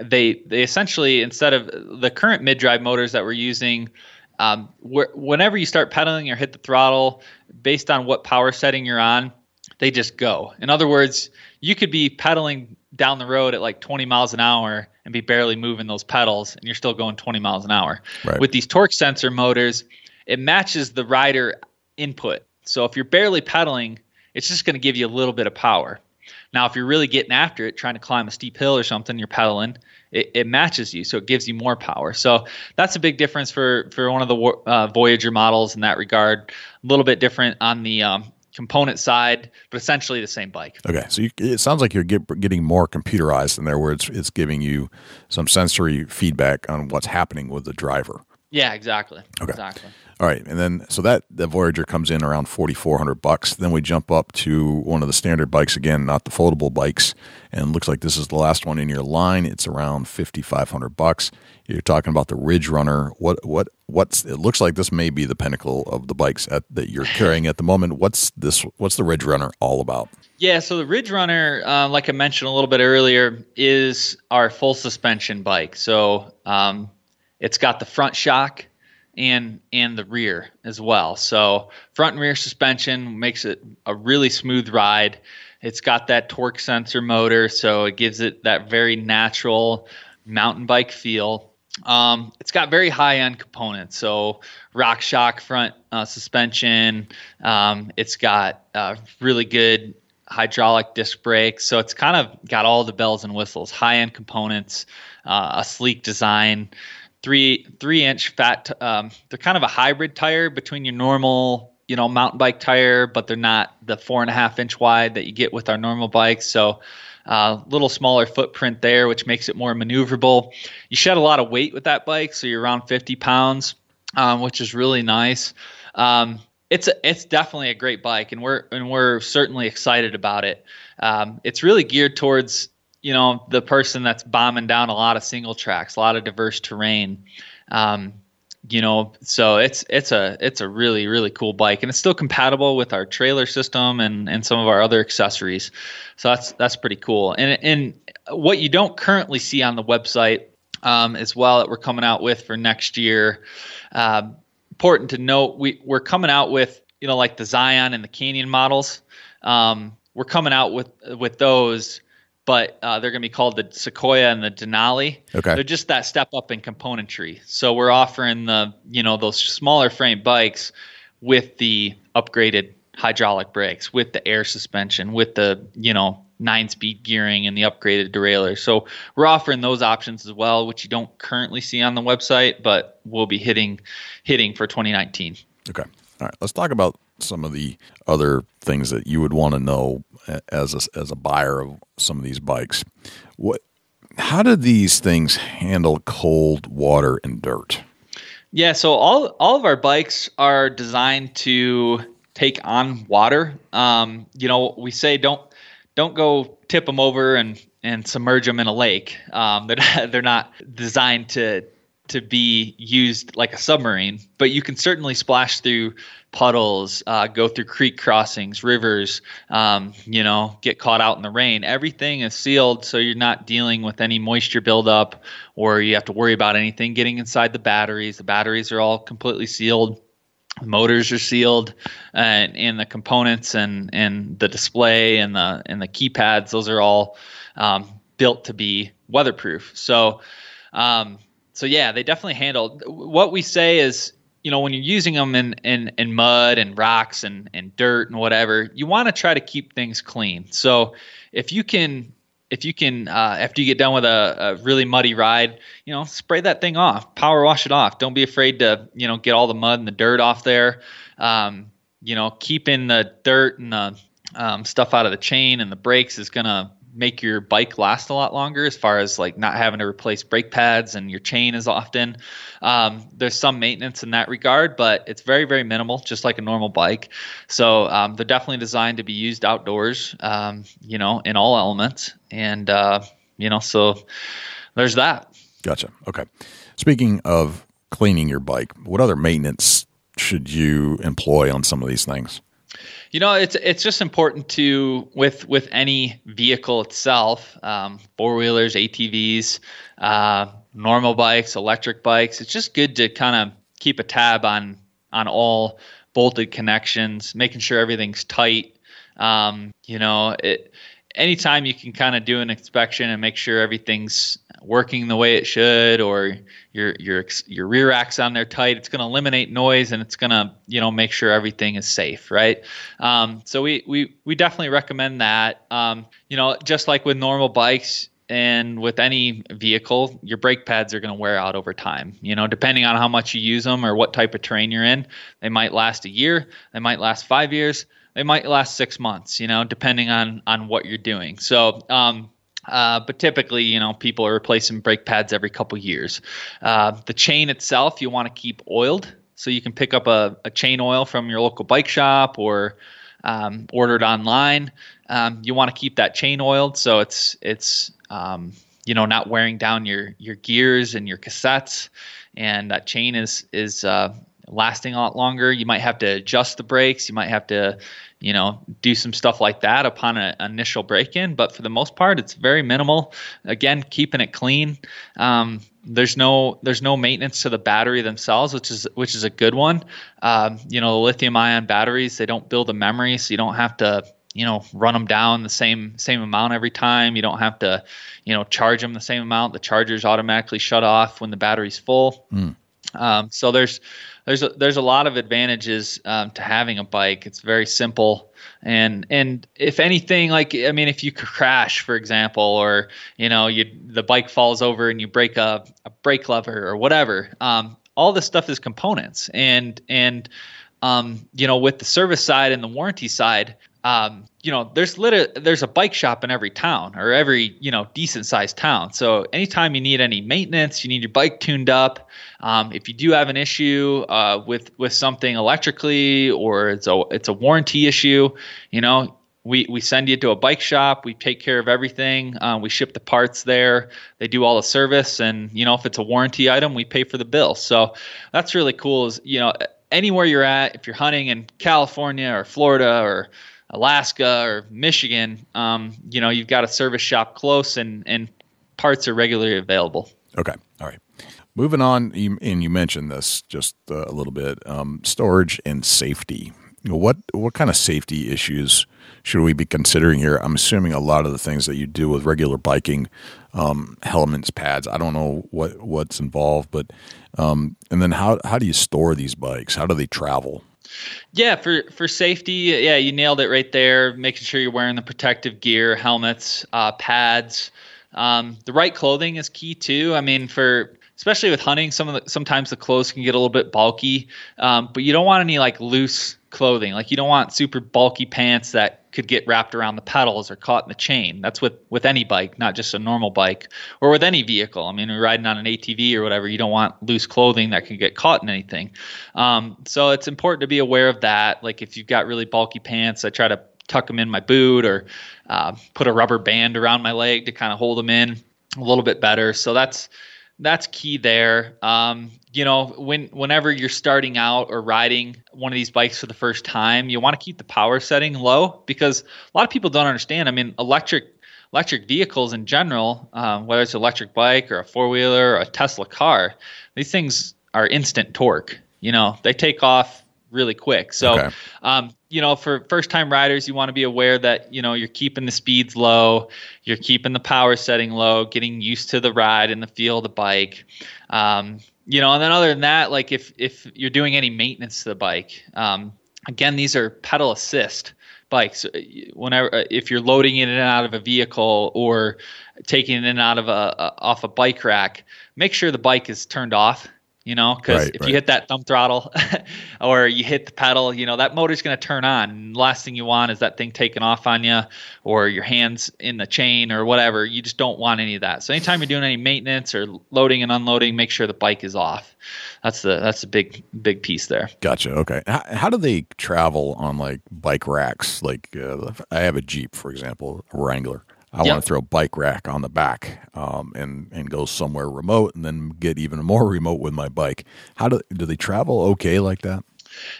they they essentially instead of the current mid drive motors that we're using, um, whenever you start pedaling or hit the throttle, based on what power setting you're on, they just go. In other words, you could be pedaling down the road at like 20 miles an hour and be barely moving those pedals, and you're still going 20 miles an hour. Right. With these torque sensor motors, it matches the rider input. So if you're barely pedaling, it's just going to give you a little bit of power. Now, if you're really getting after it, trying to climb a steep hill or something, you're pedaling, it, it matches you, so it gives you more power. So that's a big difference for for one of the uh, Voyager models in that regard. A little bit different on the um, component side, but essentially the same bike. Okay, so you, it sounds like you're get, getting more computerized in there, where it's it's giving you some sensory feedback on what's happening with the driver. Yeah, exactly. Okay. Exactly. All right, and then so that the Voyager comes in around forty four hundred bucks. Then we jump up to one of the standard bikes again, not the foldable bikes, and looks like this is the last one in your line. It's around fifty five hundred bucks. You're talking about the Ridge Runner. What what what's it looks like this may be the pinnacle of the bikes at, that you're carrying at the moment. What's this? What's the Ridge Runner all about? Yeah, so the Ridge Runner, uh, like I mentioned a little bit earlier, is our full suspension bike. So um, it's got the front shock and and the rear as well. So front and rear suspension makes it a really smooth ride. It's got that torque sensor motor, so it gives it that very natural mountain bike feel. Um, it's got very high end components, so RockShox front uh, suspension. Um, it's got uh, really good hydraulic disc brakes, so it's kind of got all the bells and whistles, high end components, uh, a sleek design three three inch fat. Um, they're kind of a hybrid tire between your normal you know mountain bike tire, but they're not the four and a half inch wide that you get with our normal bikes. So a uh, little smaller footprint there, which makes it more maneuverable. You shed a lot of weight with that bike, so you're around 50 pounds, um, which is really nice. Um, it's a, it's definitely a great bike, and we're and we're certainly excited about it. Um, it's really geared towards you know the person that's bombing down a lot of single tracks, a lot of diverse terrain. Um, you know, so it's it's a it's a really really cool bike, and it's still compatible with our trailer system and and some of our other accessories. So that's that's pretty cool. And and what you don't currently see on the website um, as well that we're coming out with for next year. Uh, important to note, we we're coming out with you know like the Zion and the Canyon models. Um, we're coming out with with those but uh, they're going to be called the Sequoia and the Denali. Okay. They're just that step up in componentry. So we're offering the you know those smaller frame bikes with the upgraded hydraulic brakes, with the air suspension, with the you know nine speed gearing and the upgraded derailleur. So we're offering those options as well, which you don't currently see on the website, but we'll be hitting hitting for 2019. Okay. All right. Let's talk about some of the other things that you would want to know as a, as a buyer of some of these bikes. What, how do these things handle cold water and dirt? Yeah, so all all of our bikes are designed to take on water. Um, you know, we say don't don't go tip them over and and submerge them in a lake. Um, they're they're not designed to to be used like a submarine, but you can certainly splash through puddles, uh, go through creek crossings, rivers, um, you know, get caught out in the rain. Everything is sealed, so you're not dealing with any moisture buildup or you have to worry about anything getting inside the batteries. The batteries are all completely sealed. The motors are sealed, and, and the components and, and the display and the and the keypads, those are all um, built to be weatherproof. So, um, so yeah, they definitely handle. What we say is you know when you're using them in in, in mud and rocks and, and dirt and whatever you want to try to keep things clean. So if you can if you can uh, after you get done with a, a, really muddy ride you know spray that thing off. Power wash it off. Don't be afraid to you know get all the mud and the dirt off there. Um, you know keeping the dirt and the um, stuff out of the chain and the brakes is to make your bike last a lot longer as far as like not having to replace brake pads and your chain as often. Um, there's some maintenance in that regard, but it's very, very minimal, just like a normal bike. So um, they're definitely designed to be used outdoors, um, you know, in all elements. And, uh, you know, so there's that. Gotcha. Okay. Speaking of cleaning your bike, what other maintenance should you employ on some of these things? You know, it's it's just important to with with any vehicle itself, um, four wheelers, ATVs, uh, normal bikes, electric bikes. It's just good to kind of keep a tab on on all bolted connections, making sure everything's tight. Um, you know, it, anytime you can kind of do an inspection and make sure everything's working the way it should, or your your your rear acts on there tight. It's going to eliminate noise and it's going to you know make sure everything is safe, right? Um, so we we we definitely recommend that. Um, you know, just like with normal bikes, and with any vehicle, your brake pads are going to wear out over time. You know, depending on how much you use them or what type of terrain you're in, they might last a year, they might last five years, they might last six months. You know, depending on on what you're doing. So, um, uh, but typically, you know, people are replacing brake pads every couple years. Uh, the chain itself, you want to keep oiled, so you can pick up a, a chain oil from your local bike shop or um, ordered online. Um, you want to keep that chain oiled, so it's it's um, you know not wearing down your your gears and your cassettes, and that chain is is uh, lasting a lot longer. You might have to adjust the brakes. You might have to you know, do some stuff like that upon an initial break in. But for the most part, it's very minimal. Again, keeping it clean. Um, there's no there's no maintenance to the battery themselves, which is which is a good one. Um, you know, the lithium ion batteries they don't build a memory, so you don't have to you know run them down the same same amount every time. You don't have to you know charge them the same amount. The chargers automatically shut off when the battery's full. Mm. Um, so there's there's a, there's a lot of advantages um, to having a bike. It's very simple, and and if anything, like I mean, if you crash, for example, or you know, you the bike falls over and you break a, a brake lever or whatever, um, all this stuff is components, and and um, you know, with the service side and the warranty side, um, you know, there's lit- there's a bike shop in every town or every you know decent sized town. So anytime you need any maintenance, you need your bike tuned up. Um, if you do have an issue uh, with with something electrically or it's a it's a warranty issue, you know, we we send you to a bike shop. We take care of everything. Uh, we ship the parts there. They do all the service, and you know, if it's a warranty item, we pay for the bill. So that's really cool. Is you know anywhere you're at, if you're hunting in California or Florida or Alaska or Michigan, um, you know, you've got a service shop close and, and parts are regularly available. Okay. All right. Moving on, and you mentioned this just uh, a little bit um, storage and safety. What, what kind of safety issues should we be considering here? I'm assuming a lot of the things that you do with regular biking, um, helmets, pads. I don't know what what's involved, but um, and then how how do you store these bikes? How do they travel? Yeah, for for safety, yeah, you nailed it right there. Making sure you're wearing the protective gear, helmets, uh, pads. Um, the right clothing is key too. I mean, for especially with hunting, some of the sometimes the clothes can get a little bit bulky, um, but you don't want any like loose clothing. Like you don't want super bulky pants that could get wrapped around the pedals or caught in the chain. That's with with any bike, not just a normal bike or with any vehicle. I mean, you're riding on an ATV or whatever, you don't want loose clothing that can get caught in anything. Um, so it's important to be aware of that. Like if you've got really bulky pants, I try to tuck them in my boot or uh, put a rubber band around my leg to kind of hold them in a little bit better. So that's that's key there. Um, you know, when whenever you're starting out or riding one of these bikes for the first time, you want to keep the power setting low because a lot of people don't understand. I mean, electric electric vehicles in general, um, whether it's an electric bike or a four wheeler or a Tesla car, these things are instant torque. You know, they take off really quick. So, okay. um, you know, for first time riders, you want to be aware that, you know, you're keeping the speeds low, you're keeping the power setting low, getting used to the ride and the feel of the bike. Um, you know, and then other than that, like if, if you're doing any maintenance to the bike, um, again, these are pedal assist bikes. Whenever, uh, if you're loading it in and out of a vehicle or taking it in and out of a, a off a bike rack, make sure the bike is turned off you know because right, if right. you hit that thumb throttle or you hit the pedal you know that motor's going to turn on. And last thing you want is that thing taking off on you or your hands in the chain or whatever. You just don't want any of that. So anytime you're doing any maintenance or loading and unloading make sure the bike is off. That's the that's a big big piece there. Gotcha. Okay. How, how do they travel on like bike racks? Like uh, i have a jeep for example a wrangler I yep. want to throw a bike rack on the back um, and and go somewhere remote, and then get even more remote with my bike. How do do they travel okay like that?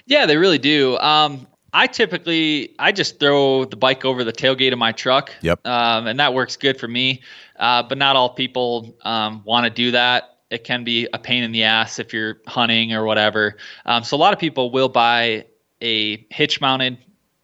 Yeah, they really do. Um, I typically I just throw the bike over the tailgate of my truck. Yep. Um, and that works good for me. Uh, but not all people um, want to do that. It can be a pain in the ass if you're hunting or whatever. Um, so a lot of people will buy a hitch mounted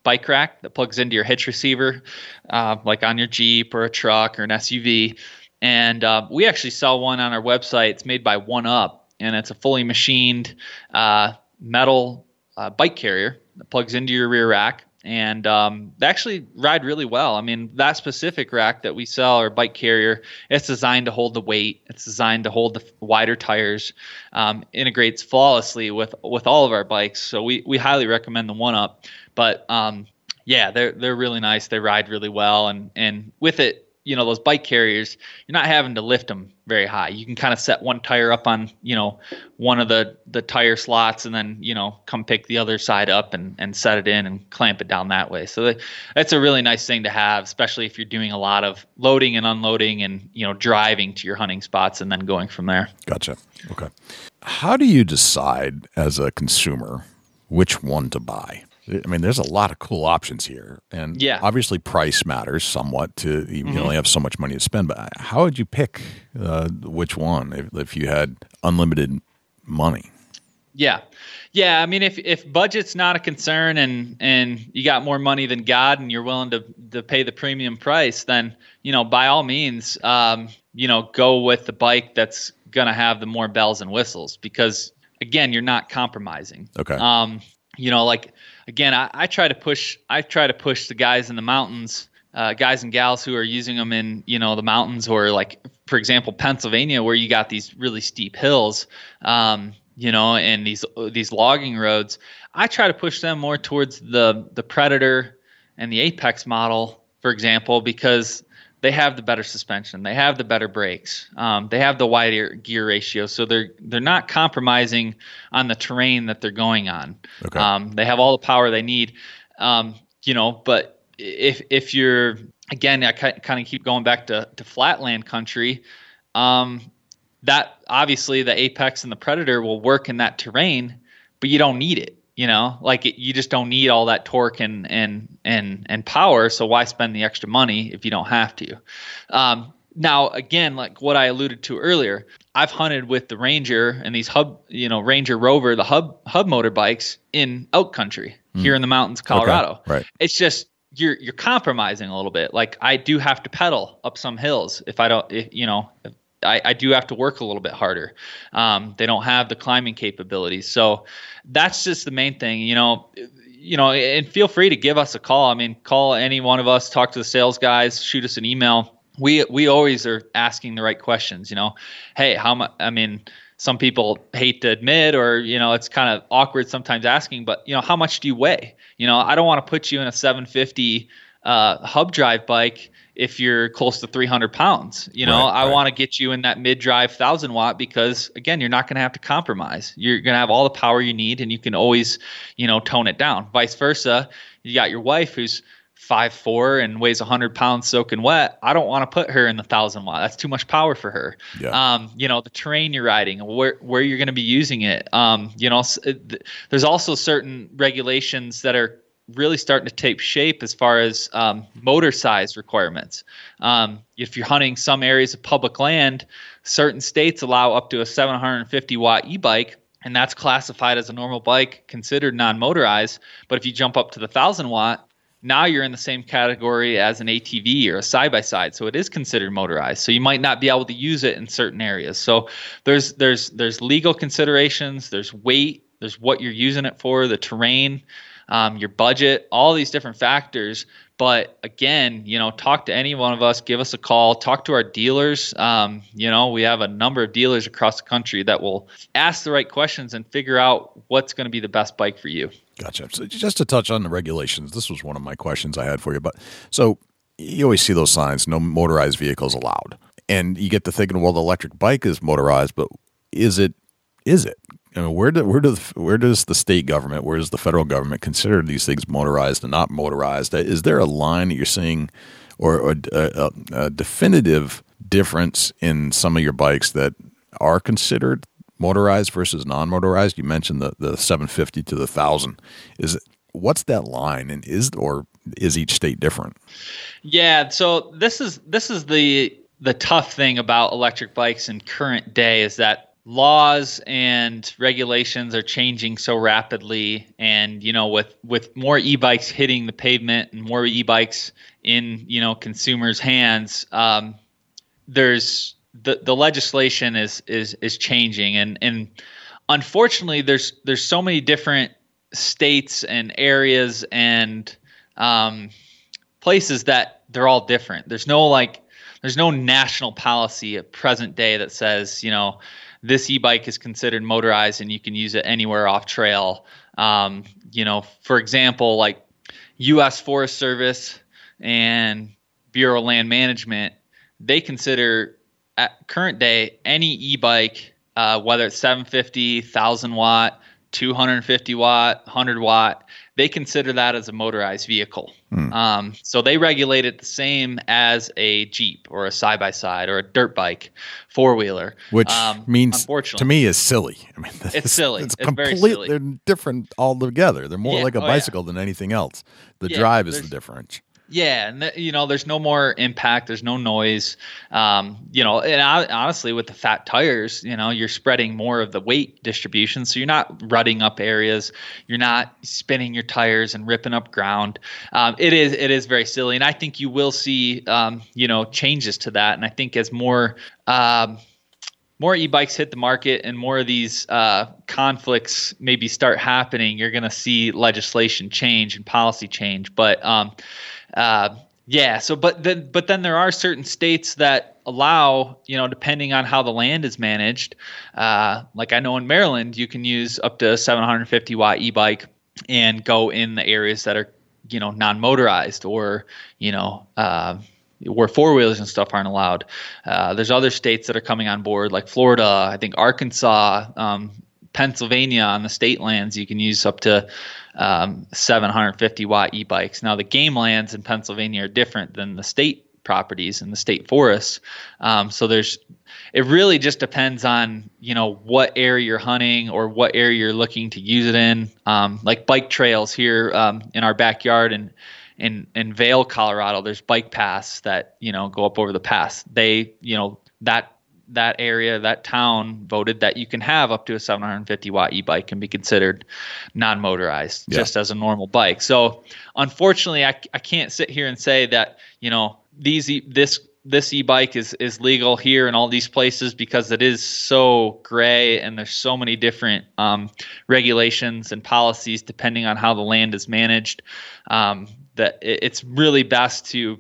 bike rack that plugs into your hitch receiver, uh, like on your Jeep or a truck or an SUV. And uh, we actually sell one on our website. It's made by One Up, and it's a fully machined uh, metal uh, bike carrier that plugs into your rear rack. and um, they actually ride really well. I mean, that specific rack that we sell or bike carrier, it's designed to hold the weight. It's designed to hold the wider tires. Um, integrates flawlessly with with all of our bikes. So we we highly recommend the One Up. But um, yeah, they're they're really nice. They ride really well, and and with it, you know those bike carriers you're not having to lift them very high. You can kind of set one tire up on you know one of the the tire slots and then you know come pick the other side up and and set it in and clamp it down that way. So that's a really nice thing to have especially if you're doing a lot of loading and unloading and you know driving to your hunting spots and then going from there. Gotcha. Okay. How do you decide as a consumer which one to buy I mean, there's a lot of cool options here, and yeah. obviously price matters somewhat. To you mm-hmm. only have so much money to spend, but how would you pick uh, which one if, if you had unlimited money? Yeah, yeah. I mean, if if budget's not a concern and and you got more money than God and you're willing to to pay the premium price, then you know by all means, um, you know, go with the bike that's gonna have the more bells and whistles because again, you're not compromising. Okay. Um, you know, like again, I, I try to push. I try to push the guys in the mountains, uh, guys and gals who are using them in you know the mountains or like for example Pennsylvania where you got these really steep hills, um, you know, and these these logging roads. I try to push them more towards the the Predator and the Apex model, for example, because they have the better suspension, they have the better brakes, um, they have the wider gear ratio, so they're they're not compromising on the terrain that they're going on. Okay. Um, they have all the power they need, um, you know. But if if you're again, I kind of keep going back to to flatland country. Um, that obviously the apex and the predator will work in that terrain, but you don't need it you know like it, you just don't need all that torque and and and and power so why spend the extra money if you don't have to um, now again like what i alluded to earlier i've hunted with the ranger and these hub you know ranger rover the hub hub motorbikes in out country mm. here in the mountains colorado okay. right it's just you're you're compromising a little bit like i do have to pedal up some hills if i don't if, you know I, I, do have to work a little bit harder. Um, they don't have the climbing capabilities, so that's just the main thing. You know, you know, and feel free to give us a call. I mean, call any one of us, talk to the sales guys, shoot us an email. We we always are asking the right questions. You know, hey, how much? I mean, some people hate to admit, or you know, it's kind of awkward sometimes asking, but you know, how much do you weigh? You know, I don't want to put you in a 750 uh, hub drive bike if you're close to 300 pounds. You know, right, I right. want to get you in that mid drive 1000 watt because, again, you're not going to have to compromise. You're going to have all the power you need and you can always, you know, tone it down. Vice versa, you got your wife who's five four and weighs 100 pounds soaking wet i don't want to put her in the 1000 watt that's too much power for her yeah. um, you know the terrain you're riding where, where you're going to be using it um, you know there's also certain regulations that are really starting to take shape as far as um, motor size requirements. Um, if you're hunting some areas of public land, certain states allow up to a 750 watt e bike, and that's classified as a normal bike, considered non motorized. But if you jump up to the 1000 watt, now you're in the same category as an ATV or a side by side, so it is considered motorized. So you might not be able to use it in certain areas. So there's there's there's legal considerations, there's weight, there's what you're using it for, the terrain um, your budget, all these different factors. But again, you know, talk to any one of us, give us a call, talk to our dealers. Um, you know, we have a number of dealers across the country that will ask the right questions and figure out what's going to be the best bike for you. Gotcha. So just to touch on the regulations, this was one of my questions I had for you. But so you always see those signs, no motorized vehicles allowed. And you get to thinking, well, the electric bike is motorized, but is it? Is it? I mean, where do, where does where does the state government, where does the federal government consider these things motorized and not motorized? Is there a line that you're seeing, or, a, a, a definitive difference in some of your bikes that are considered motorized versus non-motorized? You mentioned the the 750 to the thousand. Is what's that line, and is or is each state different? Yeah, so this is this is the the tough thing about electric bikes in current day is that laws and regulations are changing so rapidly and you know with with more e-bikes hitting the pavement and more e-bikes in you know consumers hands um, there's the the legislation is is is changing and and unfortunately there's there's so many different states and areas and um, places that they're all different. There's no like there's no national policy at present day that says you know this e-bike is considered motorized and you can use it anywhere off trail. Um, you know, for example, like U.S. Forest Service and Bureau of Land Management, they consider at current day any e-bike, uh, whether it's 750, 1000 watt, 250 watt, 100 watt, they consider that as a motorized vehicle. Hmm. Um, so they regulate it the same as a Jeep or a side by side or a dirt bike, four wheeler. Which um, means, to me, is silly. I mean, it's silly. It's, it's completely They're different altogether. They're more yeah. like a oh, bicycle yeah. than anything else. The yeah, drive is the difference. Yeah, and you know, there's no more impact. There's no noise. Um, you know, and I, honestly, with the fat tires, you know, you're spreading more of the weight distribution, so you're not rutting up areas. You're not spinning your tires and ripping up ground. Um, it is it is very silly, and I think you will see um, you know changes to that. And I think as more um, more e-bikes hit the market and more of these uh, conflicts maybe start happening, you're going to see legislation change and policy change. But um, uh, yeah. So, but then, but then there are certain states that allow, you know, depending on how the land is managed. Uh, like I know in Maryland, you can use up to 750 watt e-bike and go in the areas that are, you know, non-motorized or, you know, uh, where four wheelers and stuff aren't allowed. Uh, there's other states that are coming on board, like Florida, I think Arkansas, um, Pennsylvania on the state lands. You can use up to um, 750 watt e-bikes. Now the game lands in Pennsylvania are different than the state properties and the state forests. Um, so there's it really just depends on you know what area you're hunting or what area you're looking to use it in. Um, like bike trails here um, in our backyard and in in Vail, Colorado, there's bike paths that you know go up over the pass. They you know that that area, that town voted that you can have up to a 750 watt e-bike and be considered non-motorized, yeah. just as a normal bike. So, unfortunately, I, I can't sit here and say that you know these this this e-bike is is legal here in all these places because it is so gray and there's so many different um, regulations and policies depending on how the land is managed. Um, that it's really best to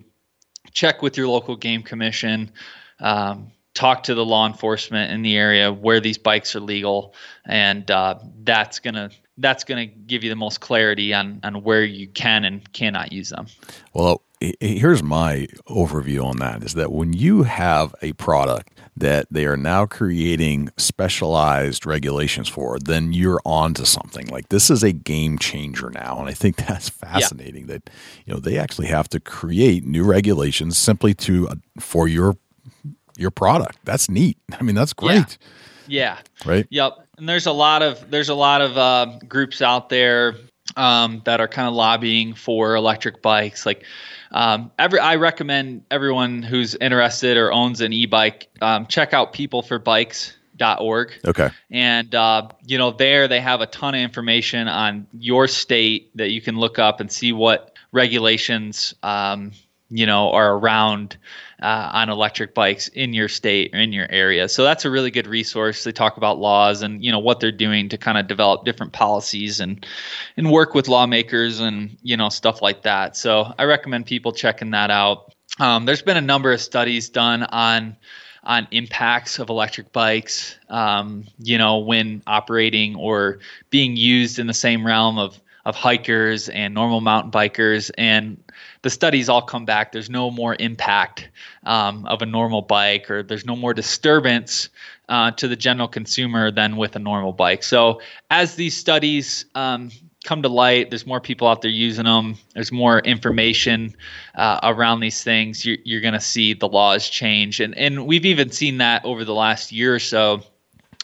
check with your local game commission. Um, talk to the law enforcement in the area where these bikes are legal, and uh, that's gonna that's gonna give you the most clarity on on where you can and cannot use them. Well, here's my overview on that: is that when you have a product that they are now creating specialized regulations for, then you're on to something. Like this is a game changer now. And I think that's fascinating yeah. that, you know, they actually have to create new regulations simply to, uh, for your your product. That's neat. I mean, that's great. Yeah. yeah. Right. Yep. And there's a lot of there's a lot of uh, groups out there um, that are kind of lobbying for electric bikes. Like um, every, I recommend everyone who's interested or owns an e-bike um, check out peopleforbikes.org. Okay. And uh, you know there they have a ton of information on your state that you can look up and see what regulations um, you know are around uh, on electric bikes in your state or in your area. So that's a really good resource. They talk about laws and you know what they're doing to kind of develop different policies and and work with lawmakers and you know stuff like that. So I recommend people checking that out. Um, there's been a number of studies done on on impacts of electric bikes, um, you know, when operating or being used in the same realm of of hikers and normal mountain bikers and the studies all come back. There's no more impact um, of a normal bike, or there's no more disturbance uh, to the general consumer than with a normal bike. So as these studies um, come to light, there's more people out there using them. There's more information uh, around these things. You're, you're going to see the laws change, and and we've even seen that over the last year or so.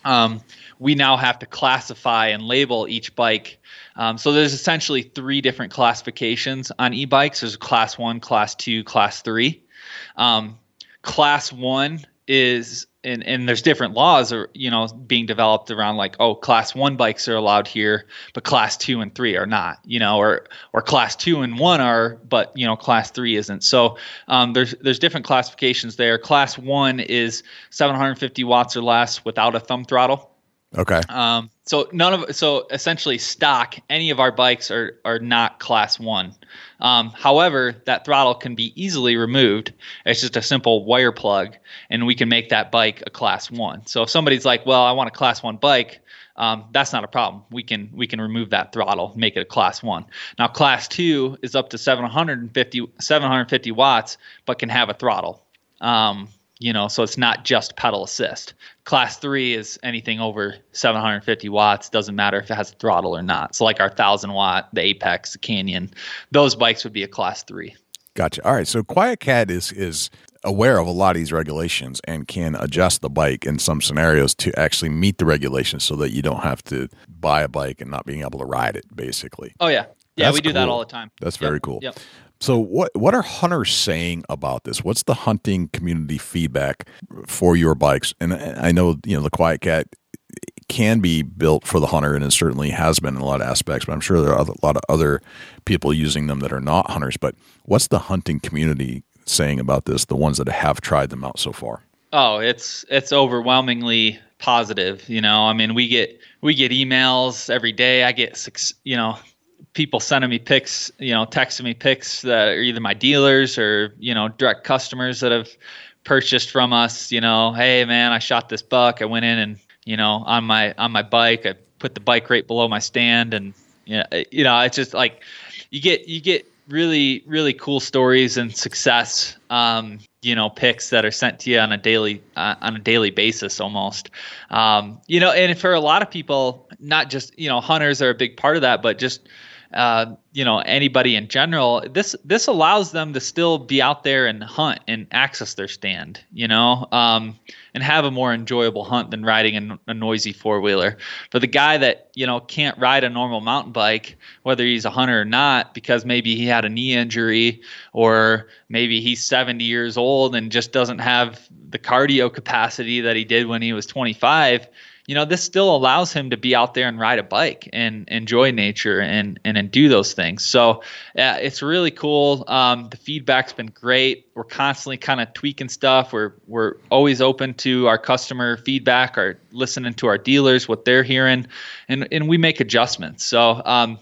Um, we now have to classify and label each bike um, so there's essentially three different classifications on e-bikes. There's class one, class two, class three. Um, class one is and, and there's different laws are you know being developed around like oh class one bikes are allowed here but class two and three are not you know or or class two and one are but you know class three isn't so um, there's there's different classifications there class one is 750 watts or less without a thumb throttle okay um, so none of so essentially stock any of our bikes are are not class one. Um, however, that throttle can be easily removed. It's just a simple wire plug, and we can make that bike a class one. So if somebody's like, "Well, I want a class one bike," um, that's not a problem. We can we can remove that throttle, make it a class one. Now class two is up to 750 750 watts, but can have a throttle. Um, you know, so it's not just pedal assist. Class three is anything over 750 watts. Doesn't matter if it has a throttle or not. So like our thousand watt, the Apex, the Canyon, those bikes would be a class three. Gotcha. All right. So QuietKat is is aware of a lot of these regulations and can adjust the bike in some scenarios to actually meet the regulations so that you don't have to buy a bike and not being able to ride it basically. Oh yeah. Yeah, That's we do that all the time. That's Yep, very cool. Yep. So what what are hunters saying about this? What's the hunting community feedback for your bikes? And I know you know the QuietKat can be built for the hunter, and it certainly has been in a lot of aspects. But I'm sure there are a lot of other people using them that are not hunters. But what's the hunting community saying about this? The ones that have tried them out so far. Oh, it's it's overwhelmingly positive. You know, I mean, we get we get emails every day. I get you know, people sending me pics, you know, texting me pics that are either my dealers or you know direct customers that have purchased from us. You know, hey man, I shot this buck. I went in and you know on my on my bike, I put the bike right below my stand, and you know, you know, it's just like you get you get really really cool stories and success um, you know picks that are sent to you on a daily uh, on a daily basis almost um, you know and for a lot of people not just you know hunters are a big part of that but just uh, you know anybody in general this this allows them to still be out there and hunt and access their stand you know um, and have a more enjoyable hunt than riding a, a noisy four-wheeler. For the guy that you know can't ride a normal mountain bike whether he's a hunter or not because maybe he had a knee injury or maybe he's 70 years old and just doesn't have the cardio capacity that he did when he was 25 you know, this still allows him to be out there and ride a bike and enjoy nature and and, and do those things. So uh, it's really cool. Um, the feedback's been great. We're constantly kind of tweaking stuff. We're we're always open to our customer feedback, or listening to our dealers what they're hearing, and and we make adjustments. So um,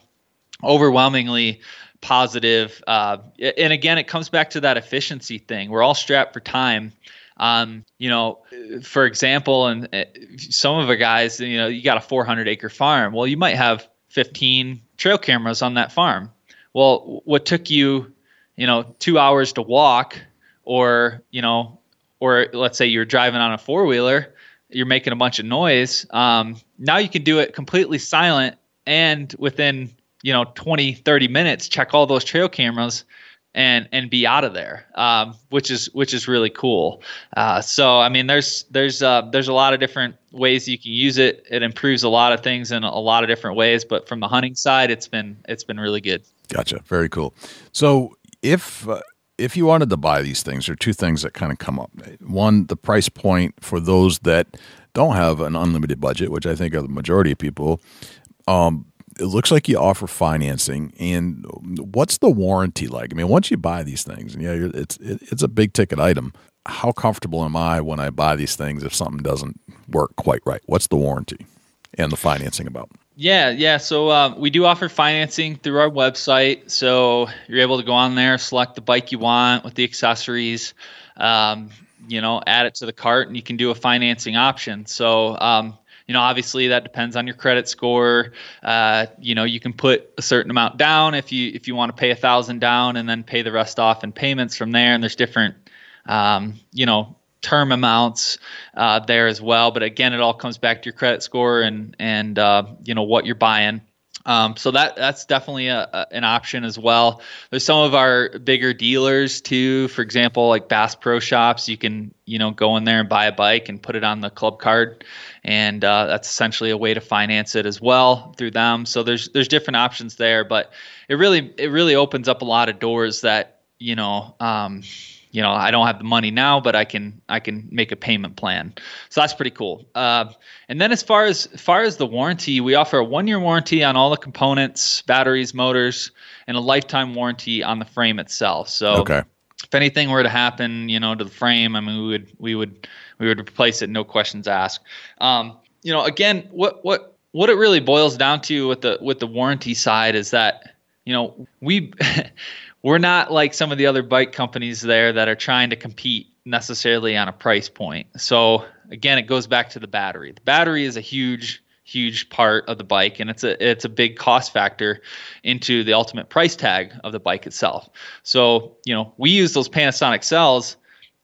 overwhelmingly positive. Uh, and again, it comes back to that efficiency thing. We're all strapped for time. Um, you know, for example, and uh, some of the guys, you know, you got a 400 acre farm. Well, you might have 15 trail cameras on that farm. Well, what took you, you know, two hours to walk, or you know, or let's say you're driving on a four wheeler, you're making a bunch of noise. Um, now you can do it completely silent and within you know 20 30 minutes check all those trail cameras and and be out of there um, which is which is really cool uh, so i mean there's there's uh, there's a lot of different ways you can use it it improves a lot of things in a lot of different ways but from the hunting side it's been it's been really good Gotcha. Very cool. So if uh, if you wanted to buy these things, there are two things that kind of come up. One, the price point for those that don't have an unlimited budget, which I think are the majority of people. Um, it looks like you offer financing, and what's the warranty like? I mean, once you buy these things, and yeah, it's it, it's a big ticket item. How comfortable am I when I buy these things if something doesn't work quite right? What's the warranty and the financing about? Yeah, yeah. So uh, we do offer financing through our website. So you're able to go on there, select the bike you want with the accessories, um, you know, add it to the cart, and you can do a financing option. So um, you know, obviously that depends on your credit score. Uh, you know, you can put a certain amount down if you if you want to pay a thousand down and then pay the rest off in payments from there. And there's different, um, you know, term amounts uh, there as well. But again, it all comes back to your credit score and and uh, you know what you're buying. Um, so that that's definitely a, a, an option as well. There's some of our bigger dealers too. For example, like Bass Pro Shops, you can you know go in there and buy a bike and put it on the club card, and uh, that's essentially a way to finance it as well through them. So there's there's different options there, but it really it really opens up a lot of doors that you know. Um, you know, I don't have the money now, but I can I can make a payment plan. So that's pretty cool. Uh, and then as far as, as far as the warranty, we offer a one year warranty on all the components, batteries, motors, and a lifetime warranty on the frame itself. So Okay. if anything were to happen, you know, to the frame, I mean, we would we would we would replace it, no questions asked. Um, you know, again, what what what it really boils down to with the with the warranty side is that you know we we're not like some of the other bike companies there that are trying to compete necessarily on a price point. So again, it goes back to the battery. The battery is a huge huge part of the bike and it's a it's a big cost factor into the ultimate price tag of the bike itself. So, you know, we use those Panasonic cells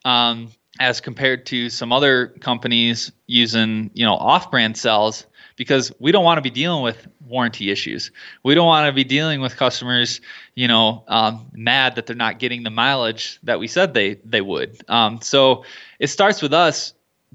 um, as compared to some other companies using, you know, off-brand cells because we don't want to be dealing with warranty issues. We don't want to be dealing with customers, you know, um, mad that they're not getting the mileage that we said they they would. Um, so it starts with us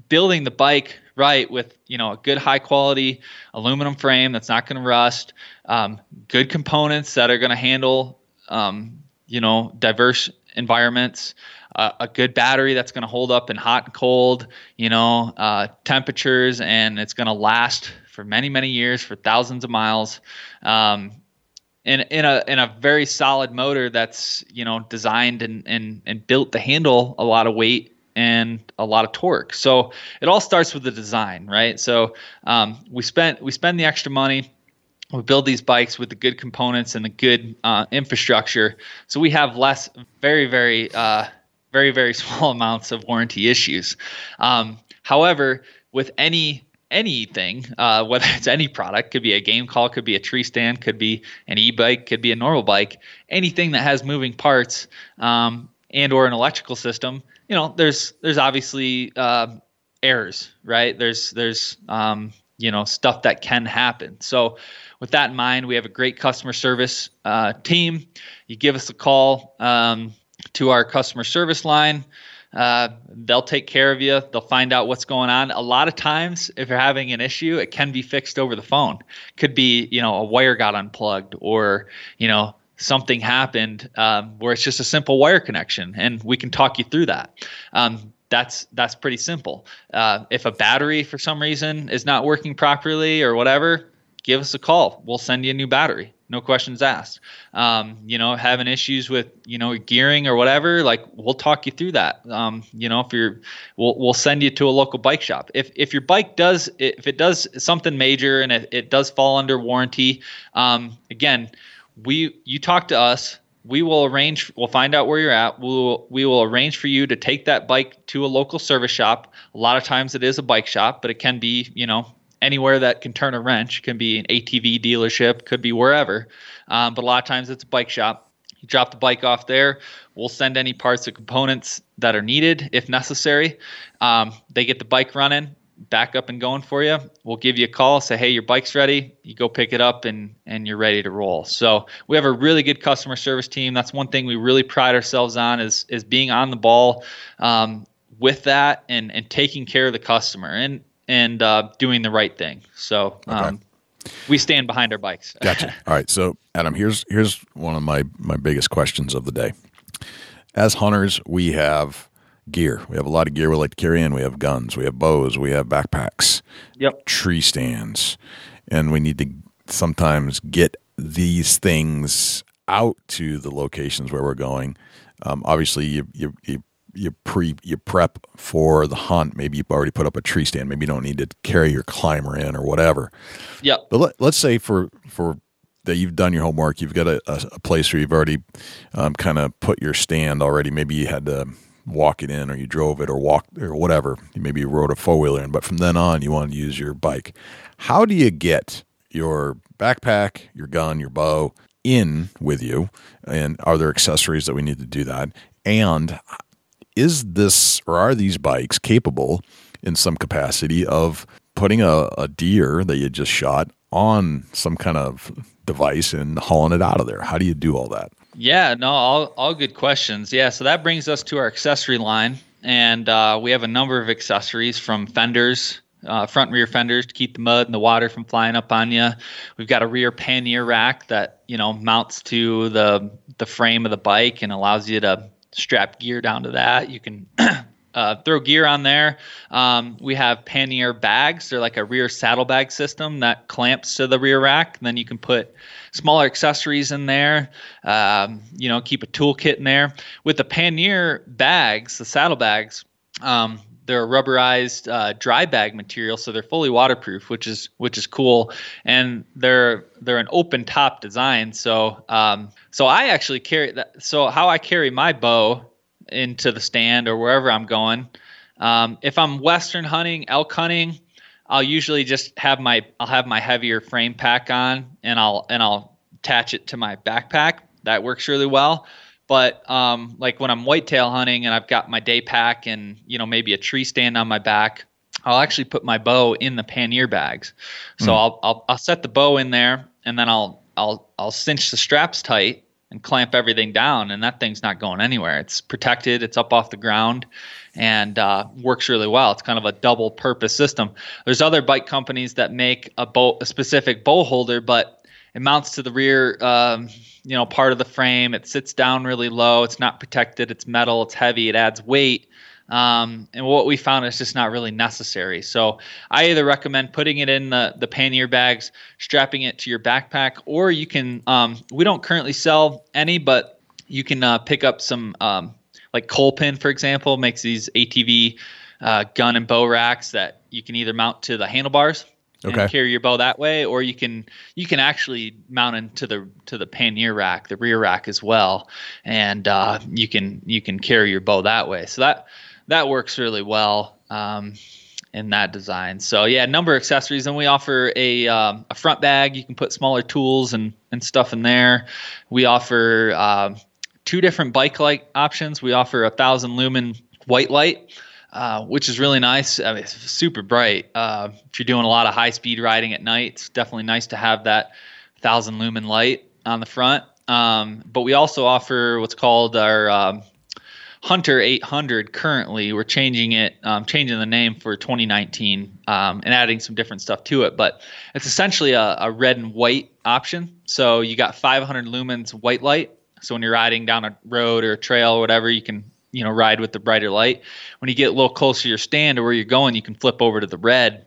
building the bike right with you know a good high quality aluminum frame that's not going to rust, um, good components that are going to handle um, you know diverse environments uh, a good battery that's going to hold up in hot and cold, you know, uh, temperatures, and it's going to last for many, many years, for thousands of miles. Um, in, in a in a very solid motor that's you know designed and, and and built to handle a lot of weight and a lot of torque. So it all starts with the design, right? So um, we spent we spend the extra money we build these bikes with the good components and the good uh, infrastructure so we have less very very uh, very very small amounts of warranty issues. Um, however, with any anything, uh, whether it's any product, could be a game call, could be a tree stand, could be an e-bike, could be a normal bike, anything that has moving parts um, and or an electrical system. You know, there's there's obviously uh, errors, right? There's there's um, you know stuff that can happen. So with that in mind, we have a great customer service uh, team. You give us a call. Um, to our customer service line. Uh, they'll take care of you. They'll find out what's going on. A lot of times, if you're having an issue, it can be fixed over the phone. Could be, you know, a wire got unplugged or, you know, something happened um, where it's just a simple wire connection, and we can talk you through that. Um, that's that's pretty simple. Uh, if a battery for some reason is not working properly or whatever, give us a call. We'll send you a new battery no questions asked. Um, you know, having issues with you know gearing or whatever, like we'll talk you through that. Um, you know, if you're, we'll we'll send you to a local bike shop. If if your bike does if it does something major and it, it does fall under warranty, um, again, we you talk to us. We will arrange. We'll find out where you're at. We'll we will arrange for you to take that bike to a local service shop. A lot of times it is a bike shop, but it can be you know anywhere that can turn a wrench. Can be an ATV dealership, could be wherever. Um, but a lot of times it's a bike shop. You drop the bike off there. We'll send any parts or components that are needed if necessary. Um, they get the bike running, back up and going for you. We'll give you a call, say, hey, your bike's ready. You go pick it up and and you're ready to roll. So we have a really good customer service team. That's one thing we really pride ourselves on is is being on the ball um, with that and and taking care of the customer. And and uh, doing the right thing. So um, okay. we stand behind our bikes. gotcha. All right. So Adam, here's here's one of my my biggest questions of the day. As hunters, we have gear. We have a lot of gear we like to carry in. We have guns. We have bows. We have backpacks. Yep. Tree stands, and we need to sometimes get these things out to the locations where we're going. Um, obviously, you, you, you you pre you prep for the hunt. Maybe you've already put up a tree stand. Maybe you don't need to carry your climber in or whatever. Yep. But let, us say for for that you've done your homework, you've got a, a place where you've already um, kind of put your stand already. Maybe you had to walk it in, or you drove it, or walked, or whatever. Maybe you rode a four wheeler in. But from then on, you want to use your bike. How do you get your backpack, your gun, your bow in with you? And are there accessories that we need to do that? And is this or are these bikes capable in some capacity of putting a, a deer that you just shot on some kind of device and hauling it out of there? How do you do all that? Yeah, no, all, all good questions. Yeah, so that brings us to our accessory line. And uh, we have a number of accessories from fenders, uh, front rear fenders to keep the mud and the water from flying up on you. We've got a rear pannier rack that you know mounts to the the frame of the bike and allows you to strap gear down to that. You can uh, throw gear on there. Um, we have pannier bags. They're like a rear saddlebag system that clamps to the rear rack. And then you can put smaller accessories in there. Um, you know, keep a toolkit in there. With the pannier bags, the saddlebags, um, they're a rubberized uh, dry bag material, so they're fully waterproof, which is which is cool. And they're they're an open top design. So um, so I actually carry that. So how I carry my bow into the stand or wherever I'm going. Um, if I'm western hunting, elk hunting, I'll usually just have my I'll have my heavier frame pack on and I'll and I'll attach it to my backpack. That works really well. But um, like when I'm whitetail hunting and I've got my day pack and you know maybe a tree stand on my back, I'll actually put my bow in the pannier bags. So mm. I'll, I'll I'll set the bow in there and then I'll I'll I'll cinch the straps tight and clamp everything down and that thing's not going anywhere. It's protected, it's up off the ground and uh, works really well. It's kind of a double purpose system. There's other bike companies that make a bow a specific bow holder, but it mounts to the rear um, you know part of the frame. It sits down really low. It's not protected. It's metal. It's heavy. It adds weight. Um, and what we found is just not really necessary. So i either recommend putting it in the, the pannier bags strapping it to your backpack or you can um, we don't currently sell any but you can uh, pick up some um, like Kolpin for example makes these atv uh, gun and bow racks that you can either mount to the handlebars okay. and carry your bow that way, or you can you can actually mount into the to the pannier rack, the rear rack as well, and uh, you can you can carry your bow that way. So that that works really well. Um, in that design. So yeah, number of accessories, and we offer a um, a front bag. You can put smaller tools and and stuff in there. We offer uh, two different bike light options. We offer a thousand lumen white light, uh, which is really nice. I mean, it's super bright. Uh, if you're doing a lot of high speed riding at night, it's definitely nice to have that thousand lumen light on the front. Um, but we also offer what's called our um, Hunter 800. Currently, we're changing it, um, changing the name for 2019, um, and adding some different stuff to it. But it's essentially a, a red and white option. So you got 500 lumens white light. So when you're riding down a road or a trail or whatever, you can you know ride with the brighter light. When you get a little closer to your stand or where you're going, you can flip over to the red,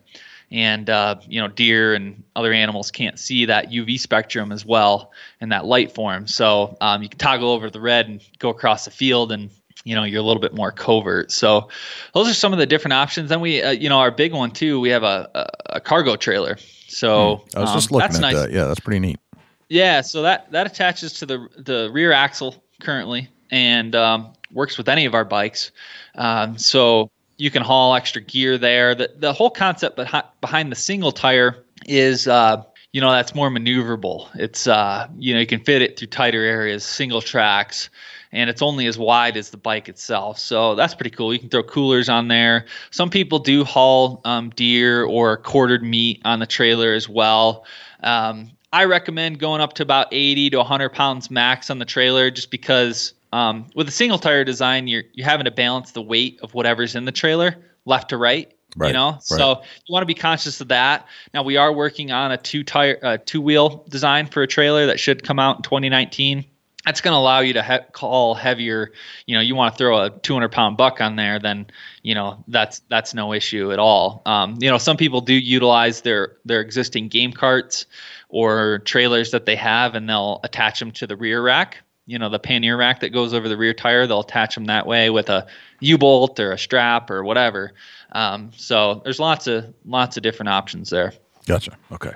and uh, you know deer and other animals can't see that UV spectrum as well in that light form. So um, you can toggle over to the red and go across the field and you know you're a little bit more covert so those are some of the different options then we uh, you know our big one too we have a, a, a cargo trailer so hmm. i was um, just looking at nice. that yeah that's pretty neat yeah so that that attaches to the the rear axle currently and um, works with any of our bikes. Um, so you can haul extra gear there. The, the whole concept behind the single tire is, uh, you know, that's more maneuverable. It's, uh, you know, you can fit it through tighter areas, single tracks, and it's only as wide as the bike itself. So that's pretty cool. You can throw coolers on there. Some people do haul um, deer or quartered meat on the trailer as well. Um, I recommend going up to about 80 to 100 pounds max on the trailer just because um, with a single tire design, you're you're having to balance the weight of whatever's in the trailer left to right. Right, you know, right. so you want to be conscious of that. Now we are working on a two tire, uh, two wheel design for a trailer that should come out in 2019. That's going to allow you to he- call heavier. You know, you want to throw a 200 pound buck on there, then you know that's that's no issue at all. Um, you know, some people do utilize their their existing game carts or trailers that they have, and they'll attach them to the rear rack you know the pannier rack that goes over the rear tire they'll attach them that way with a u-bolt or a strap or whatever. Um, so there's lots of lots of different options there. Gotcha. Okay.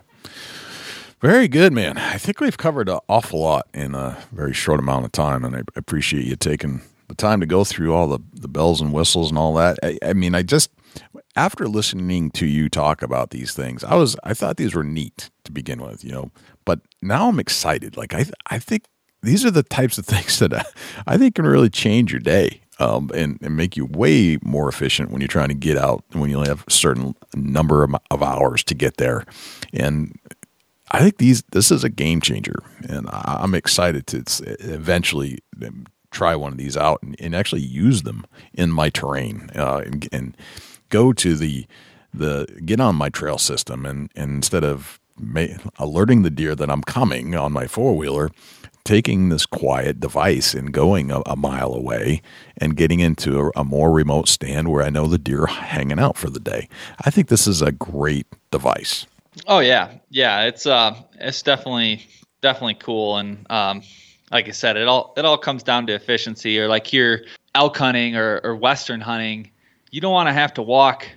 Very good man. I think we've covered an awful lot in a very short amount of time and i appreciate you taking the time to go through all the, the bells and whistles and all that. I, I mean i just after listening to you talk about these things i was i thought these were neat to begin with you know but now i'm excited. Like i i think these are the types of things that I think can really change your day um, and, and, make you way more efficient when you're trying to get out when you only have a certain number of, of hours to get there. And I think these this is a game changer, and I'm excited to eventually um, try one of these out and, and actually use them in my terrain uh, and, and, go to the the get on my trail system and, and instead of alerting the deer that I'm coming on my four wheeler taking this quiet device and going a, a mile away and getting into a, a, more remote stand where I know the deer are hanging out for the day. I think this is a great device. Oh yeah, yeah, it's uh, it's definitely definitely cool, and um, like I said, it all it all comes down to efficiency. Or like here, elk hunting or, or western hunting, you don't want to have to walk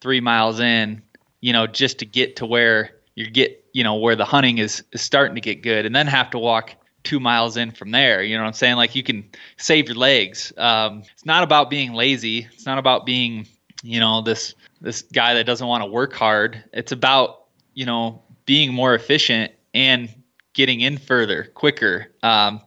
three miles in, you know, just to get to where you get, you know, where the hunting is, is starting to get good, and then have to walk two miles in from there. You know what I'm saying? Like you can save your legs. Um, it's not about being lazy. It's not about being, you know, this this guy that doesn't want to work hard. It's about, you know, being more efficient and getting in further, quicker. Um,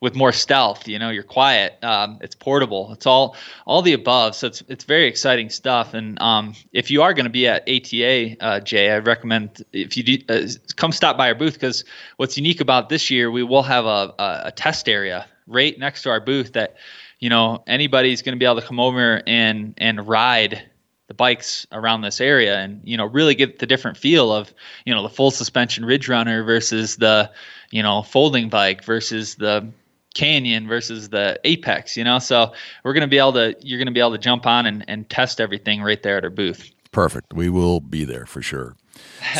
with more stealth. You know, you're quiet. Um, it's portable. It's all all the above. So it's it's very exciting stuff. And um, if you are going to be at ATA, uh, Jay, I recommend if you do, uh, come stop by our booth because what's unique about this year, we will have a, a, a test area right next to our booth that you know anybody's going to be able to come over and and ride the bikes around this area and you know really get the different feel of you know the full suspension Ridgerunner versus the you know folding bike versus the Canyon versus the Apex, you know. So we're gonna be able to you're gonna be able to jump on and, and test everything right there at our booth. Perfect. We will be there for sure.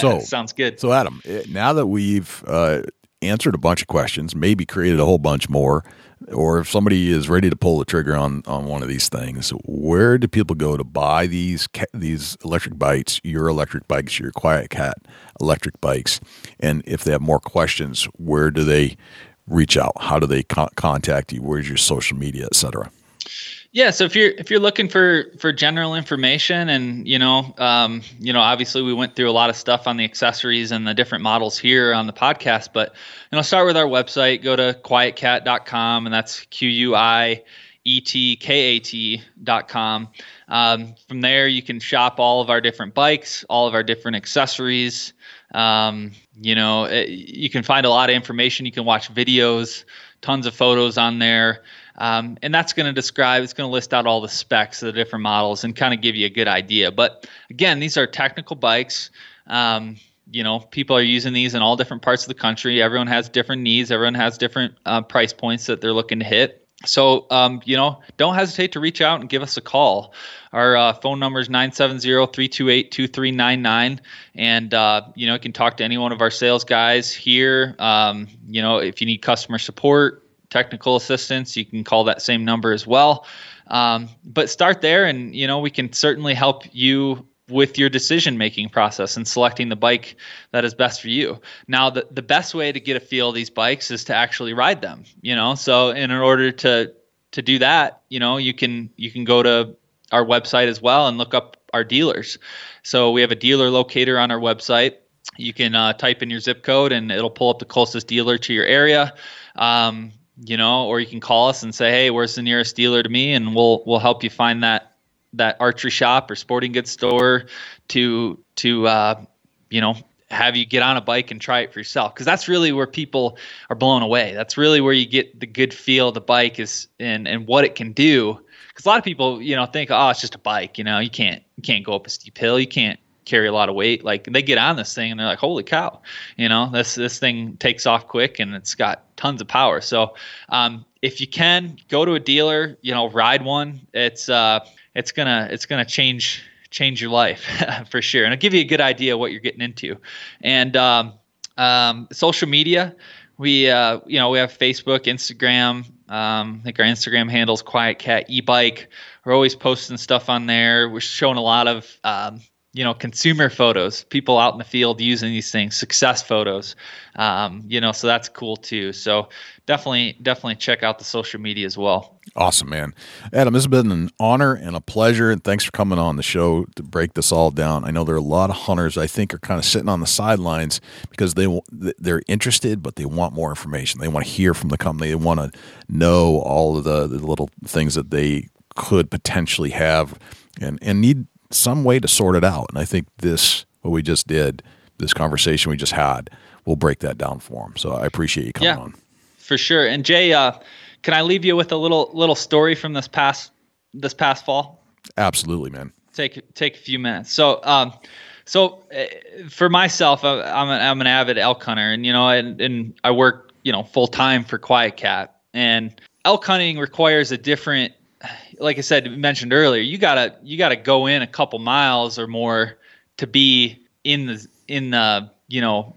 So sounds good. So Adam, eh, now that we've uh, answered a bunch of questions, maybe created a whole bunch more, or if somebody is ready to pull the trigger on on one of these things, where do people go to buy these these electric bikes, your electric bikes, your QuietKat electric bikes, and if they have more questions, where do they reach out? How do they con- contact you? Where's your social media, et cetera? Yeah, so if you're if you're looking for for general information, and you know, um, you know, obviously we went through a lot of stuff on the accessories and the different models here on the podcast, but you know, start with our website. Go to quietkat.com, and that's Q U I E T K A T dot com. Um, from there, you can shop all of our different bikes, all of our different accessories. Um, you know, it, you can find a lot of information. You can watch videos, tons of photos on there. Um, and that's going to describe, it's going to list out all the specs of the different models and kind of give you a good idea. But again, these are technical bikes. Um, you know, people are using these in all different parts of the country. Everyone has different needs, everyone has different uh, price points that they're looking to hit. So, um, you know, don't hesitate to reach out and give us a call. Our uh, phone number is 970-328-2399. And, uh, you know, you can talk to any one of our sales guys here. Um, you know, if you need customer support, technical assistance, you can call that same number as well. Um, but start there and, you know, we can certainly help you with your decision making process and selecting the bike that is best for you. Now, the, the best way to get a feel of these bikes is to actually ride them, you know? So in order to, to do that, you know, you can, you can go to our website as well and look up our dealers. So we have a dealer locator on our website. You can uh, type in your zip code and it'll pull up the closest dealer to your area. Um, you know, or you can call us and say, "Hey, where's the nearest dealer to me?" and we'll we'll help you find that that archery shop or sporting goods store to to uh, you know have you get on a bike and try it for yourself. Because that's really where people are blown away. That's really where you get the good feel of the bike is and and what it can do. Because a lot of people you know think oh it's just a bike you know you can't you can't go up a steep hill you can't carry a lot of weight. Like they get on this thing and they're like holy cow you know this this thing takes off quick and it's got tons of power. So um, if you can go to a dealer you know ride one. It's uh it's gonna it's gonna change change your life for sure, and it'll give you a good idea what you're getting into. And um, um, social media, we uh, you know we have Facebook, Instagram. Um, I think our Instagram handles QuietKat e-bike. We're always posting stuff on there. We're showing a lot of um, you know consumer photos people out in the field using these things success photos um, you know so that's cool too. So definitely definitely check out the social media as well. Awesome man. Adam this has been an honor and a pleasure and thanks for coming on the show to break this all down. I know there are a lot of hunters i think are kind of sitting on the sidelines because they they're interested but they want more information. They want to hear from the company. They want to know all of the, the little things that they could potentially have and and need some way to sort it out. And I think this, what we just did, this conversation we just had, will break that down for them. So I appreciate you coming yeah, on. For sure. And Jay, uh, can I leave you with a little little story from this past this past fall? Absolutely, man. Take take a few minutes. So, um, so uh, for myself, I'm an, I'm an avid elk hunter, and you know, and, and I work you know full time for QuietKat, and elk hunting requires a different like I said, mentioned earlier, you gotta you gotta go in a couple miles or more to be in the in the you know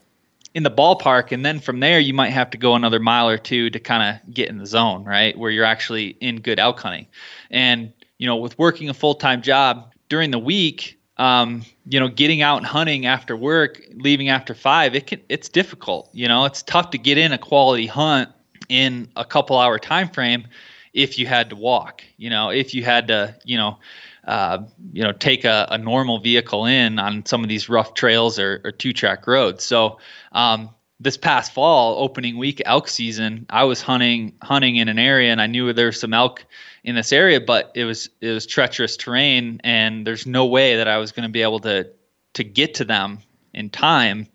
in the ballpark, and then from there you might have to go another mile or two to kind of get in the zone, right, where you're actually in good elk hunting. And you know, with working a full time job during the week, um, you know, getting out and hunting after work, leaving after five, it can it's difficult. You know, it's tough to get in a quality hunt in a couple hour time frame if you had to walk. You know, if you had to, you know, uh, you know, take a, a, normal vehicle in on some of these rough trails or, or two track roads. So um, this past fall, opening week elk season, I was hunting hunting in an area, and I knew there was some elk in this area, but it was it was treacherous terrain, and there's no way that I was going to be able to to get to them in time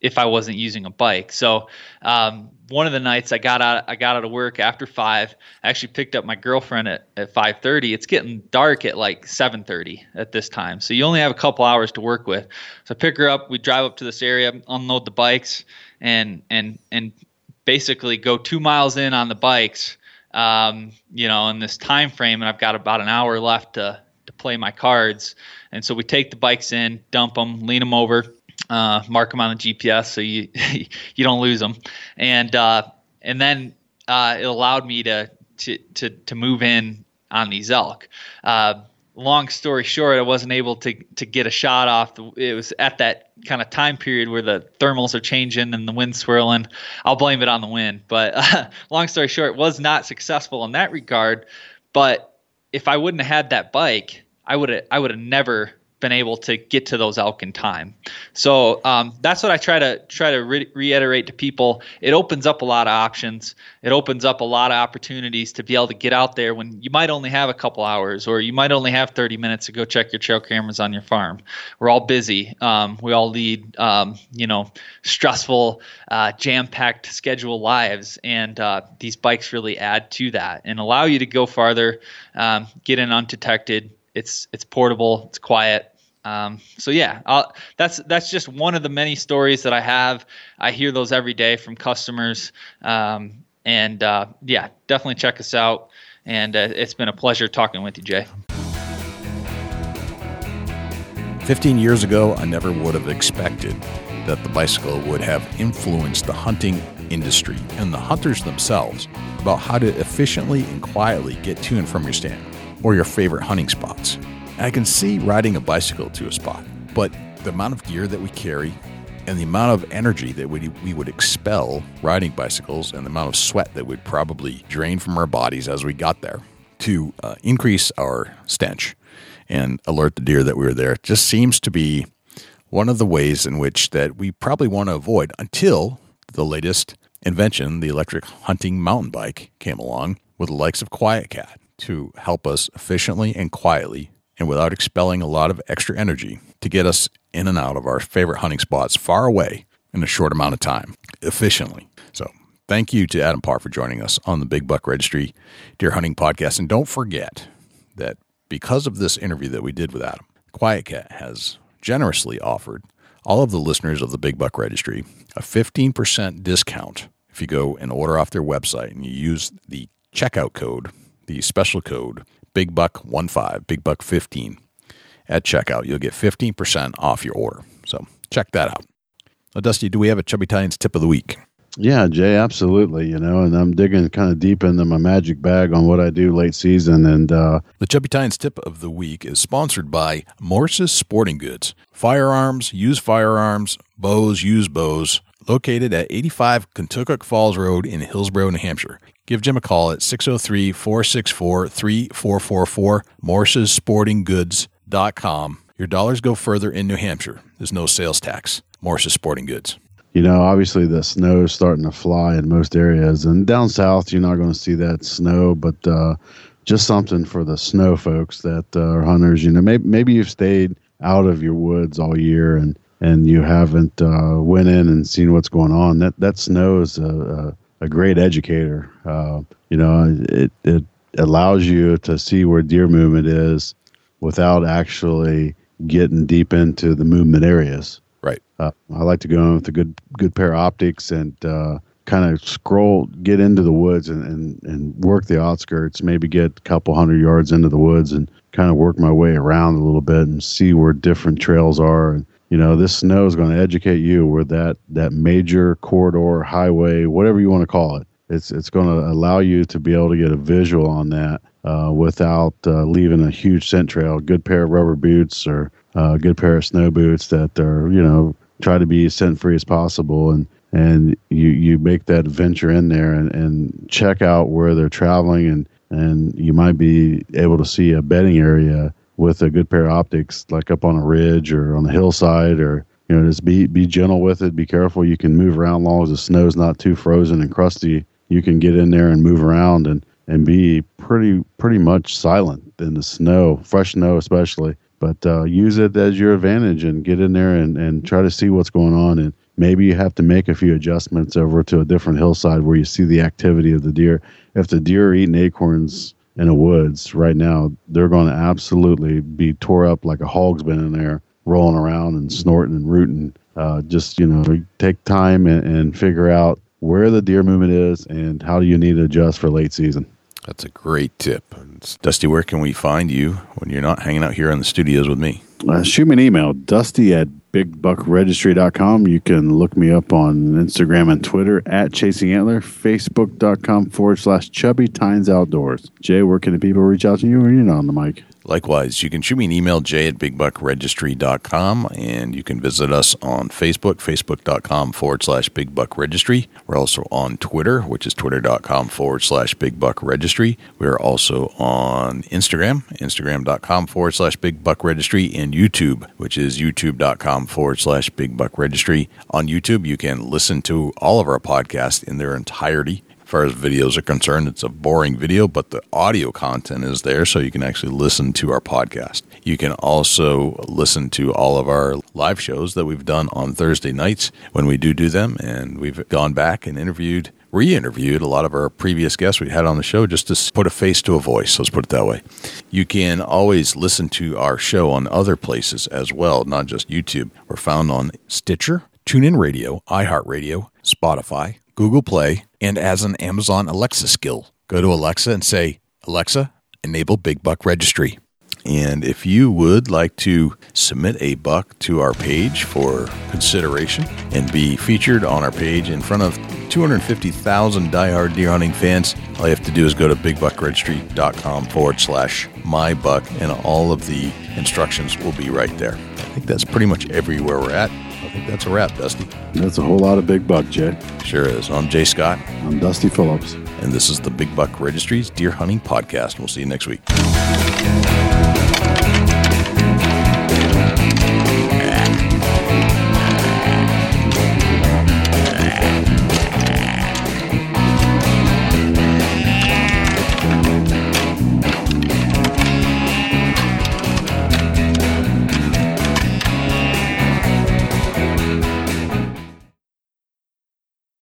if I wasn't using a bike. So um, one of the nights I got out I got out of work after five. I actually picked up my girlfriend at, at five thirty. It's getting dark at like seven thirty at this time. So you only have a couple hours to work with. So I pick her up, we drive up to this area, unload the bikes and and and basically go two miles in on the bikes um, you know in this time frame and I've got about an hour left to to play my cards and so we take the bikes in dump them lean them over uh, mark them on the GPS so you you don't lose them, and uh, and then uh, it allowed me to to to to move in on these elk. Uh, long story short, I wasn't able to to get a shot off. It was at that kind of time period where the thermals are changing and the wind swirling. I'll blame it on the wind, but long story short, was not successful in that regard. But if I wouldn't have had that bike, I would have I would have never been able to get to those elk in time. So um, that's what I try to try to re- reiterate to people. It opens up a lot of options. It opens up a lot of opportunities to be able to get out there when you might only have a couple hours or you might only have 30 minutes to go check your trail cameras on your farm. We're all busy. Um, we all lead, um, you know, stressful, uh, jam-packed schedule lives, and uh, these bikes really add to that and allow you to go farther, um, get in undetected. It's it's portable. It's quiet um, so yeah, I'll, that's that's just one of the many stories that I have. I hear those every day from customers, um, and uh, yeah, definitely check us out. And uh, it's been a pleasure talking with you, Jay. 15 years ago, I never would have expected that the bicycle would have influenced the hunting industry and the hunters themselves about how to efficiently and quietly get to and from your stand or your favorite hunting spots. I can see riding a bicycle to a spot, but the amount of gear that we carry and the amount of energy that we, we would expel riding bicycles and the amount of sweat that we'd probably drain from our bodies as we got there to uh, increase our stench and alert the deer that we were there just seems to be one of the ways in which that we probably want to avoid until the latest invention, the electric hunting mountain bike, came along with the likes of QuietKat to help us efficiently and quietly and without expelling a lot of extra energy to get us in and out of our favorite hunting spots far away in a short amount of time efficiently. So, thank you to Adam Parr for joining us on the Big Buck Registry Deer Hunting Podcast. And don't forget that because of this interview that we did with Adam, QuietKat has generously offered all of the listeners of the Big Buck Registry a 15% discount if you go and order off their website and you use the checkout code, the special code Big Buck 15, Big Buck 15 at checkout. You'll get 15% off your order. So check that out. Now, Dusty, do we have a Chubby Tines tip of the week? Yeah, Jay, absolutely. You know, and I'm digging kind of deep into my magic bag on what I do late season. And uh, the Chubby Tines tip of the week is sponsored by Morse's Sporting Goods. Firearms, used firearms, bows, used bows, located at 85 Contoocook Falls Road in Hillsborough, New Hampshire. Give Jim a call at 603 464 3444, morsessportinggoods.com. Your dollars go further in New Hampshire. There's no sales tax. Morse's Sporting Goods. You know, obviously the snow is starting to fly in most areas, and down south you're not going to see that snow, but uh, just something for the snow folks that uh, are hunters. You know, maybe maybe you've stayed out of your woods all year and and you haven't uh, went in and seen what's going on. That that snow is a, a great educator. Uh, you know, it it allows you to see where deer movement is without actually getting deep into the movement areas. Right. Uh, I like to go in with a good good pair of optics and uh, kind of scroll, get into the woods and, and, and work the outskirts. Maybe get a couple hundred yards into the woods and kind of work my way around a little bit and see where different trails are and you know this snow is going to educate you where that that major corridor highway whatever you want to call it it's it's going to allow you to be able to get a visual on that uh, without uh, leaving a huge scent trail. Good pair of rubber boots or a good pair of snow boots that are you know try to be scent free as possible and and you you make that venture in there and, and check out where they're traveling and and you might be able to see a bedding area with a good pair of optics like up on a ridge or on a hillside or you know just be be gentle with it. Be careful. You can move around long as the snow's not too frozen and crusty. You can get in there and move around and and be pretty pretty much silent in the snow fresh snow especially. But uh, use it as your advantage and get in there and, and try to see what's going on. And maybe you have to make a few adjustments over to a different hillside where you see the activity of the deer. If the deer are eating acorns in the woods right now they're going to absolutely be tore up like a hog's been in there rolling around and snorting and rooting uh, just you know take time and, and figure out where the deer movement is and how do you need to adjust for late season that's a great tip. Dusty, where can we find you when you're not hanging out here in the studios with me? Uh, shoot me an email, dusty at bigbuckregistry.com. You can look me up on Instagram and Twitter at Chasing Antler, facebook.com forward slash chubby tines outdoors. Jay, where can the people reach out to you when you're not on the mic? Likewise, you can shoot me an email, jay at bigbuckregistry.com, and you can visit us on Facebook, facebook.com forward slash bigbuckregistry. We're also on Twitter, which is twitter.com forward slash bigbuckregistry. We're also on Instagram, instagram.com forward slash bigbuckregistry, and YouTube, which is youtube.com forward slash bigbuckregistry. On YouTube, you can listen to all of our podcasts in their entirety far as videos are concerned, it's a boring video, but the audio content is there so you can actually listen to our podcast. You can also listen to all of our live shows that we've done on Thursday nights when we do do them. And we've gone back and interviewed, re interviewed a lot of our previous guests we had on the show just to put a face to a voice. Let's put it that way. You can always listen to our show on other places as well, not just YouTube. We're found on Stitcher, TuneIn Radio, iHeartRadio, Spotify, Google Play, and as an Amazon Alexa skill. Go to Alexa and say, Alexa, enable Big Buck Registry. And if you would like to submit a buck to our page for consideration and be featured on our page in front of 250,000 diehard deer hunting fans, all you have to do is go to bigbuckregistry.com forward slash my buck, and all of the instructions will be right there. I think that's pretty much everywhere we're at. I think that's a wrap, Dusty. That's a whole lot of big buck, Jay. Sure is. I'm Jay Scott. I'm Dusty Phillips. And this is the Big Buck Registry's Deer Hunting Podcast. We'll see you next week.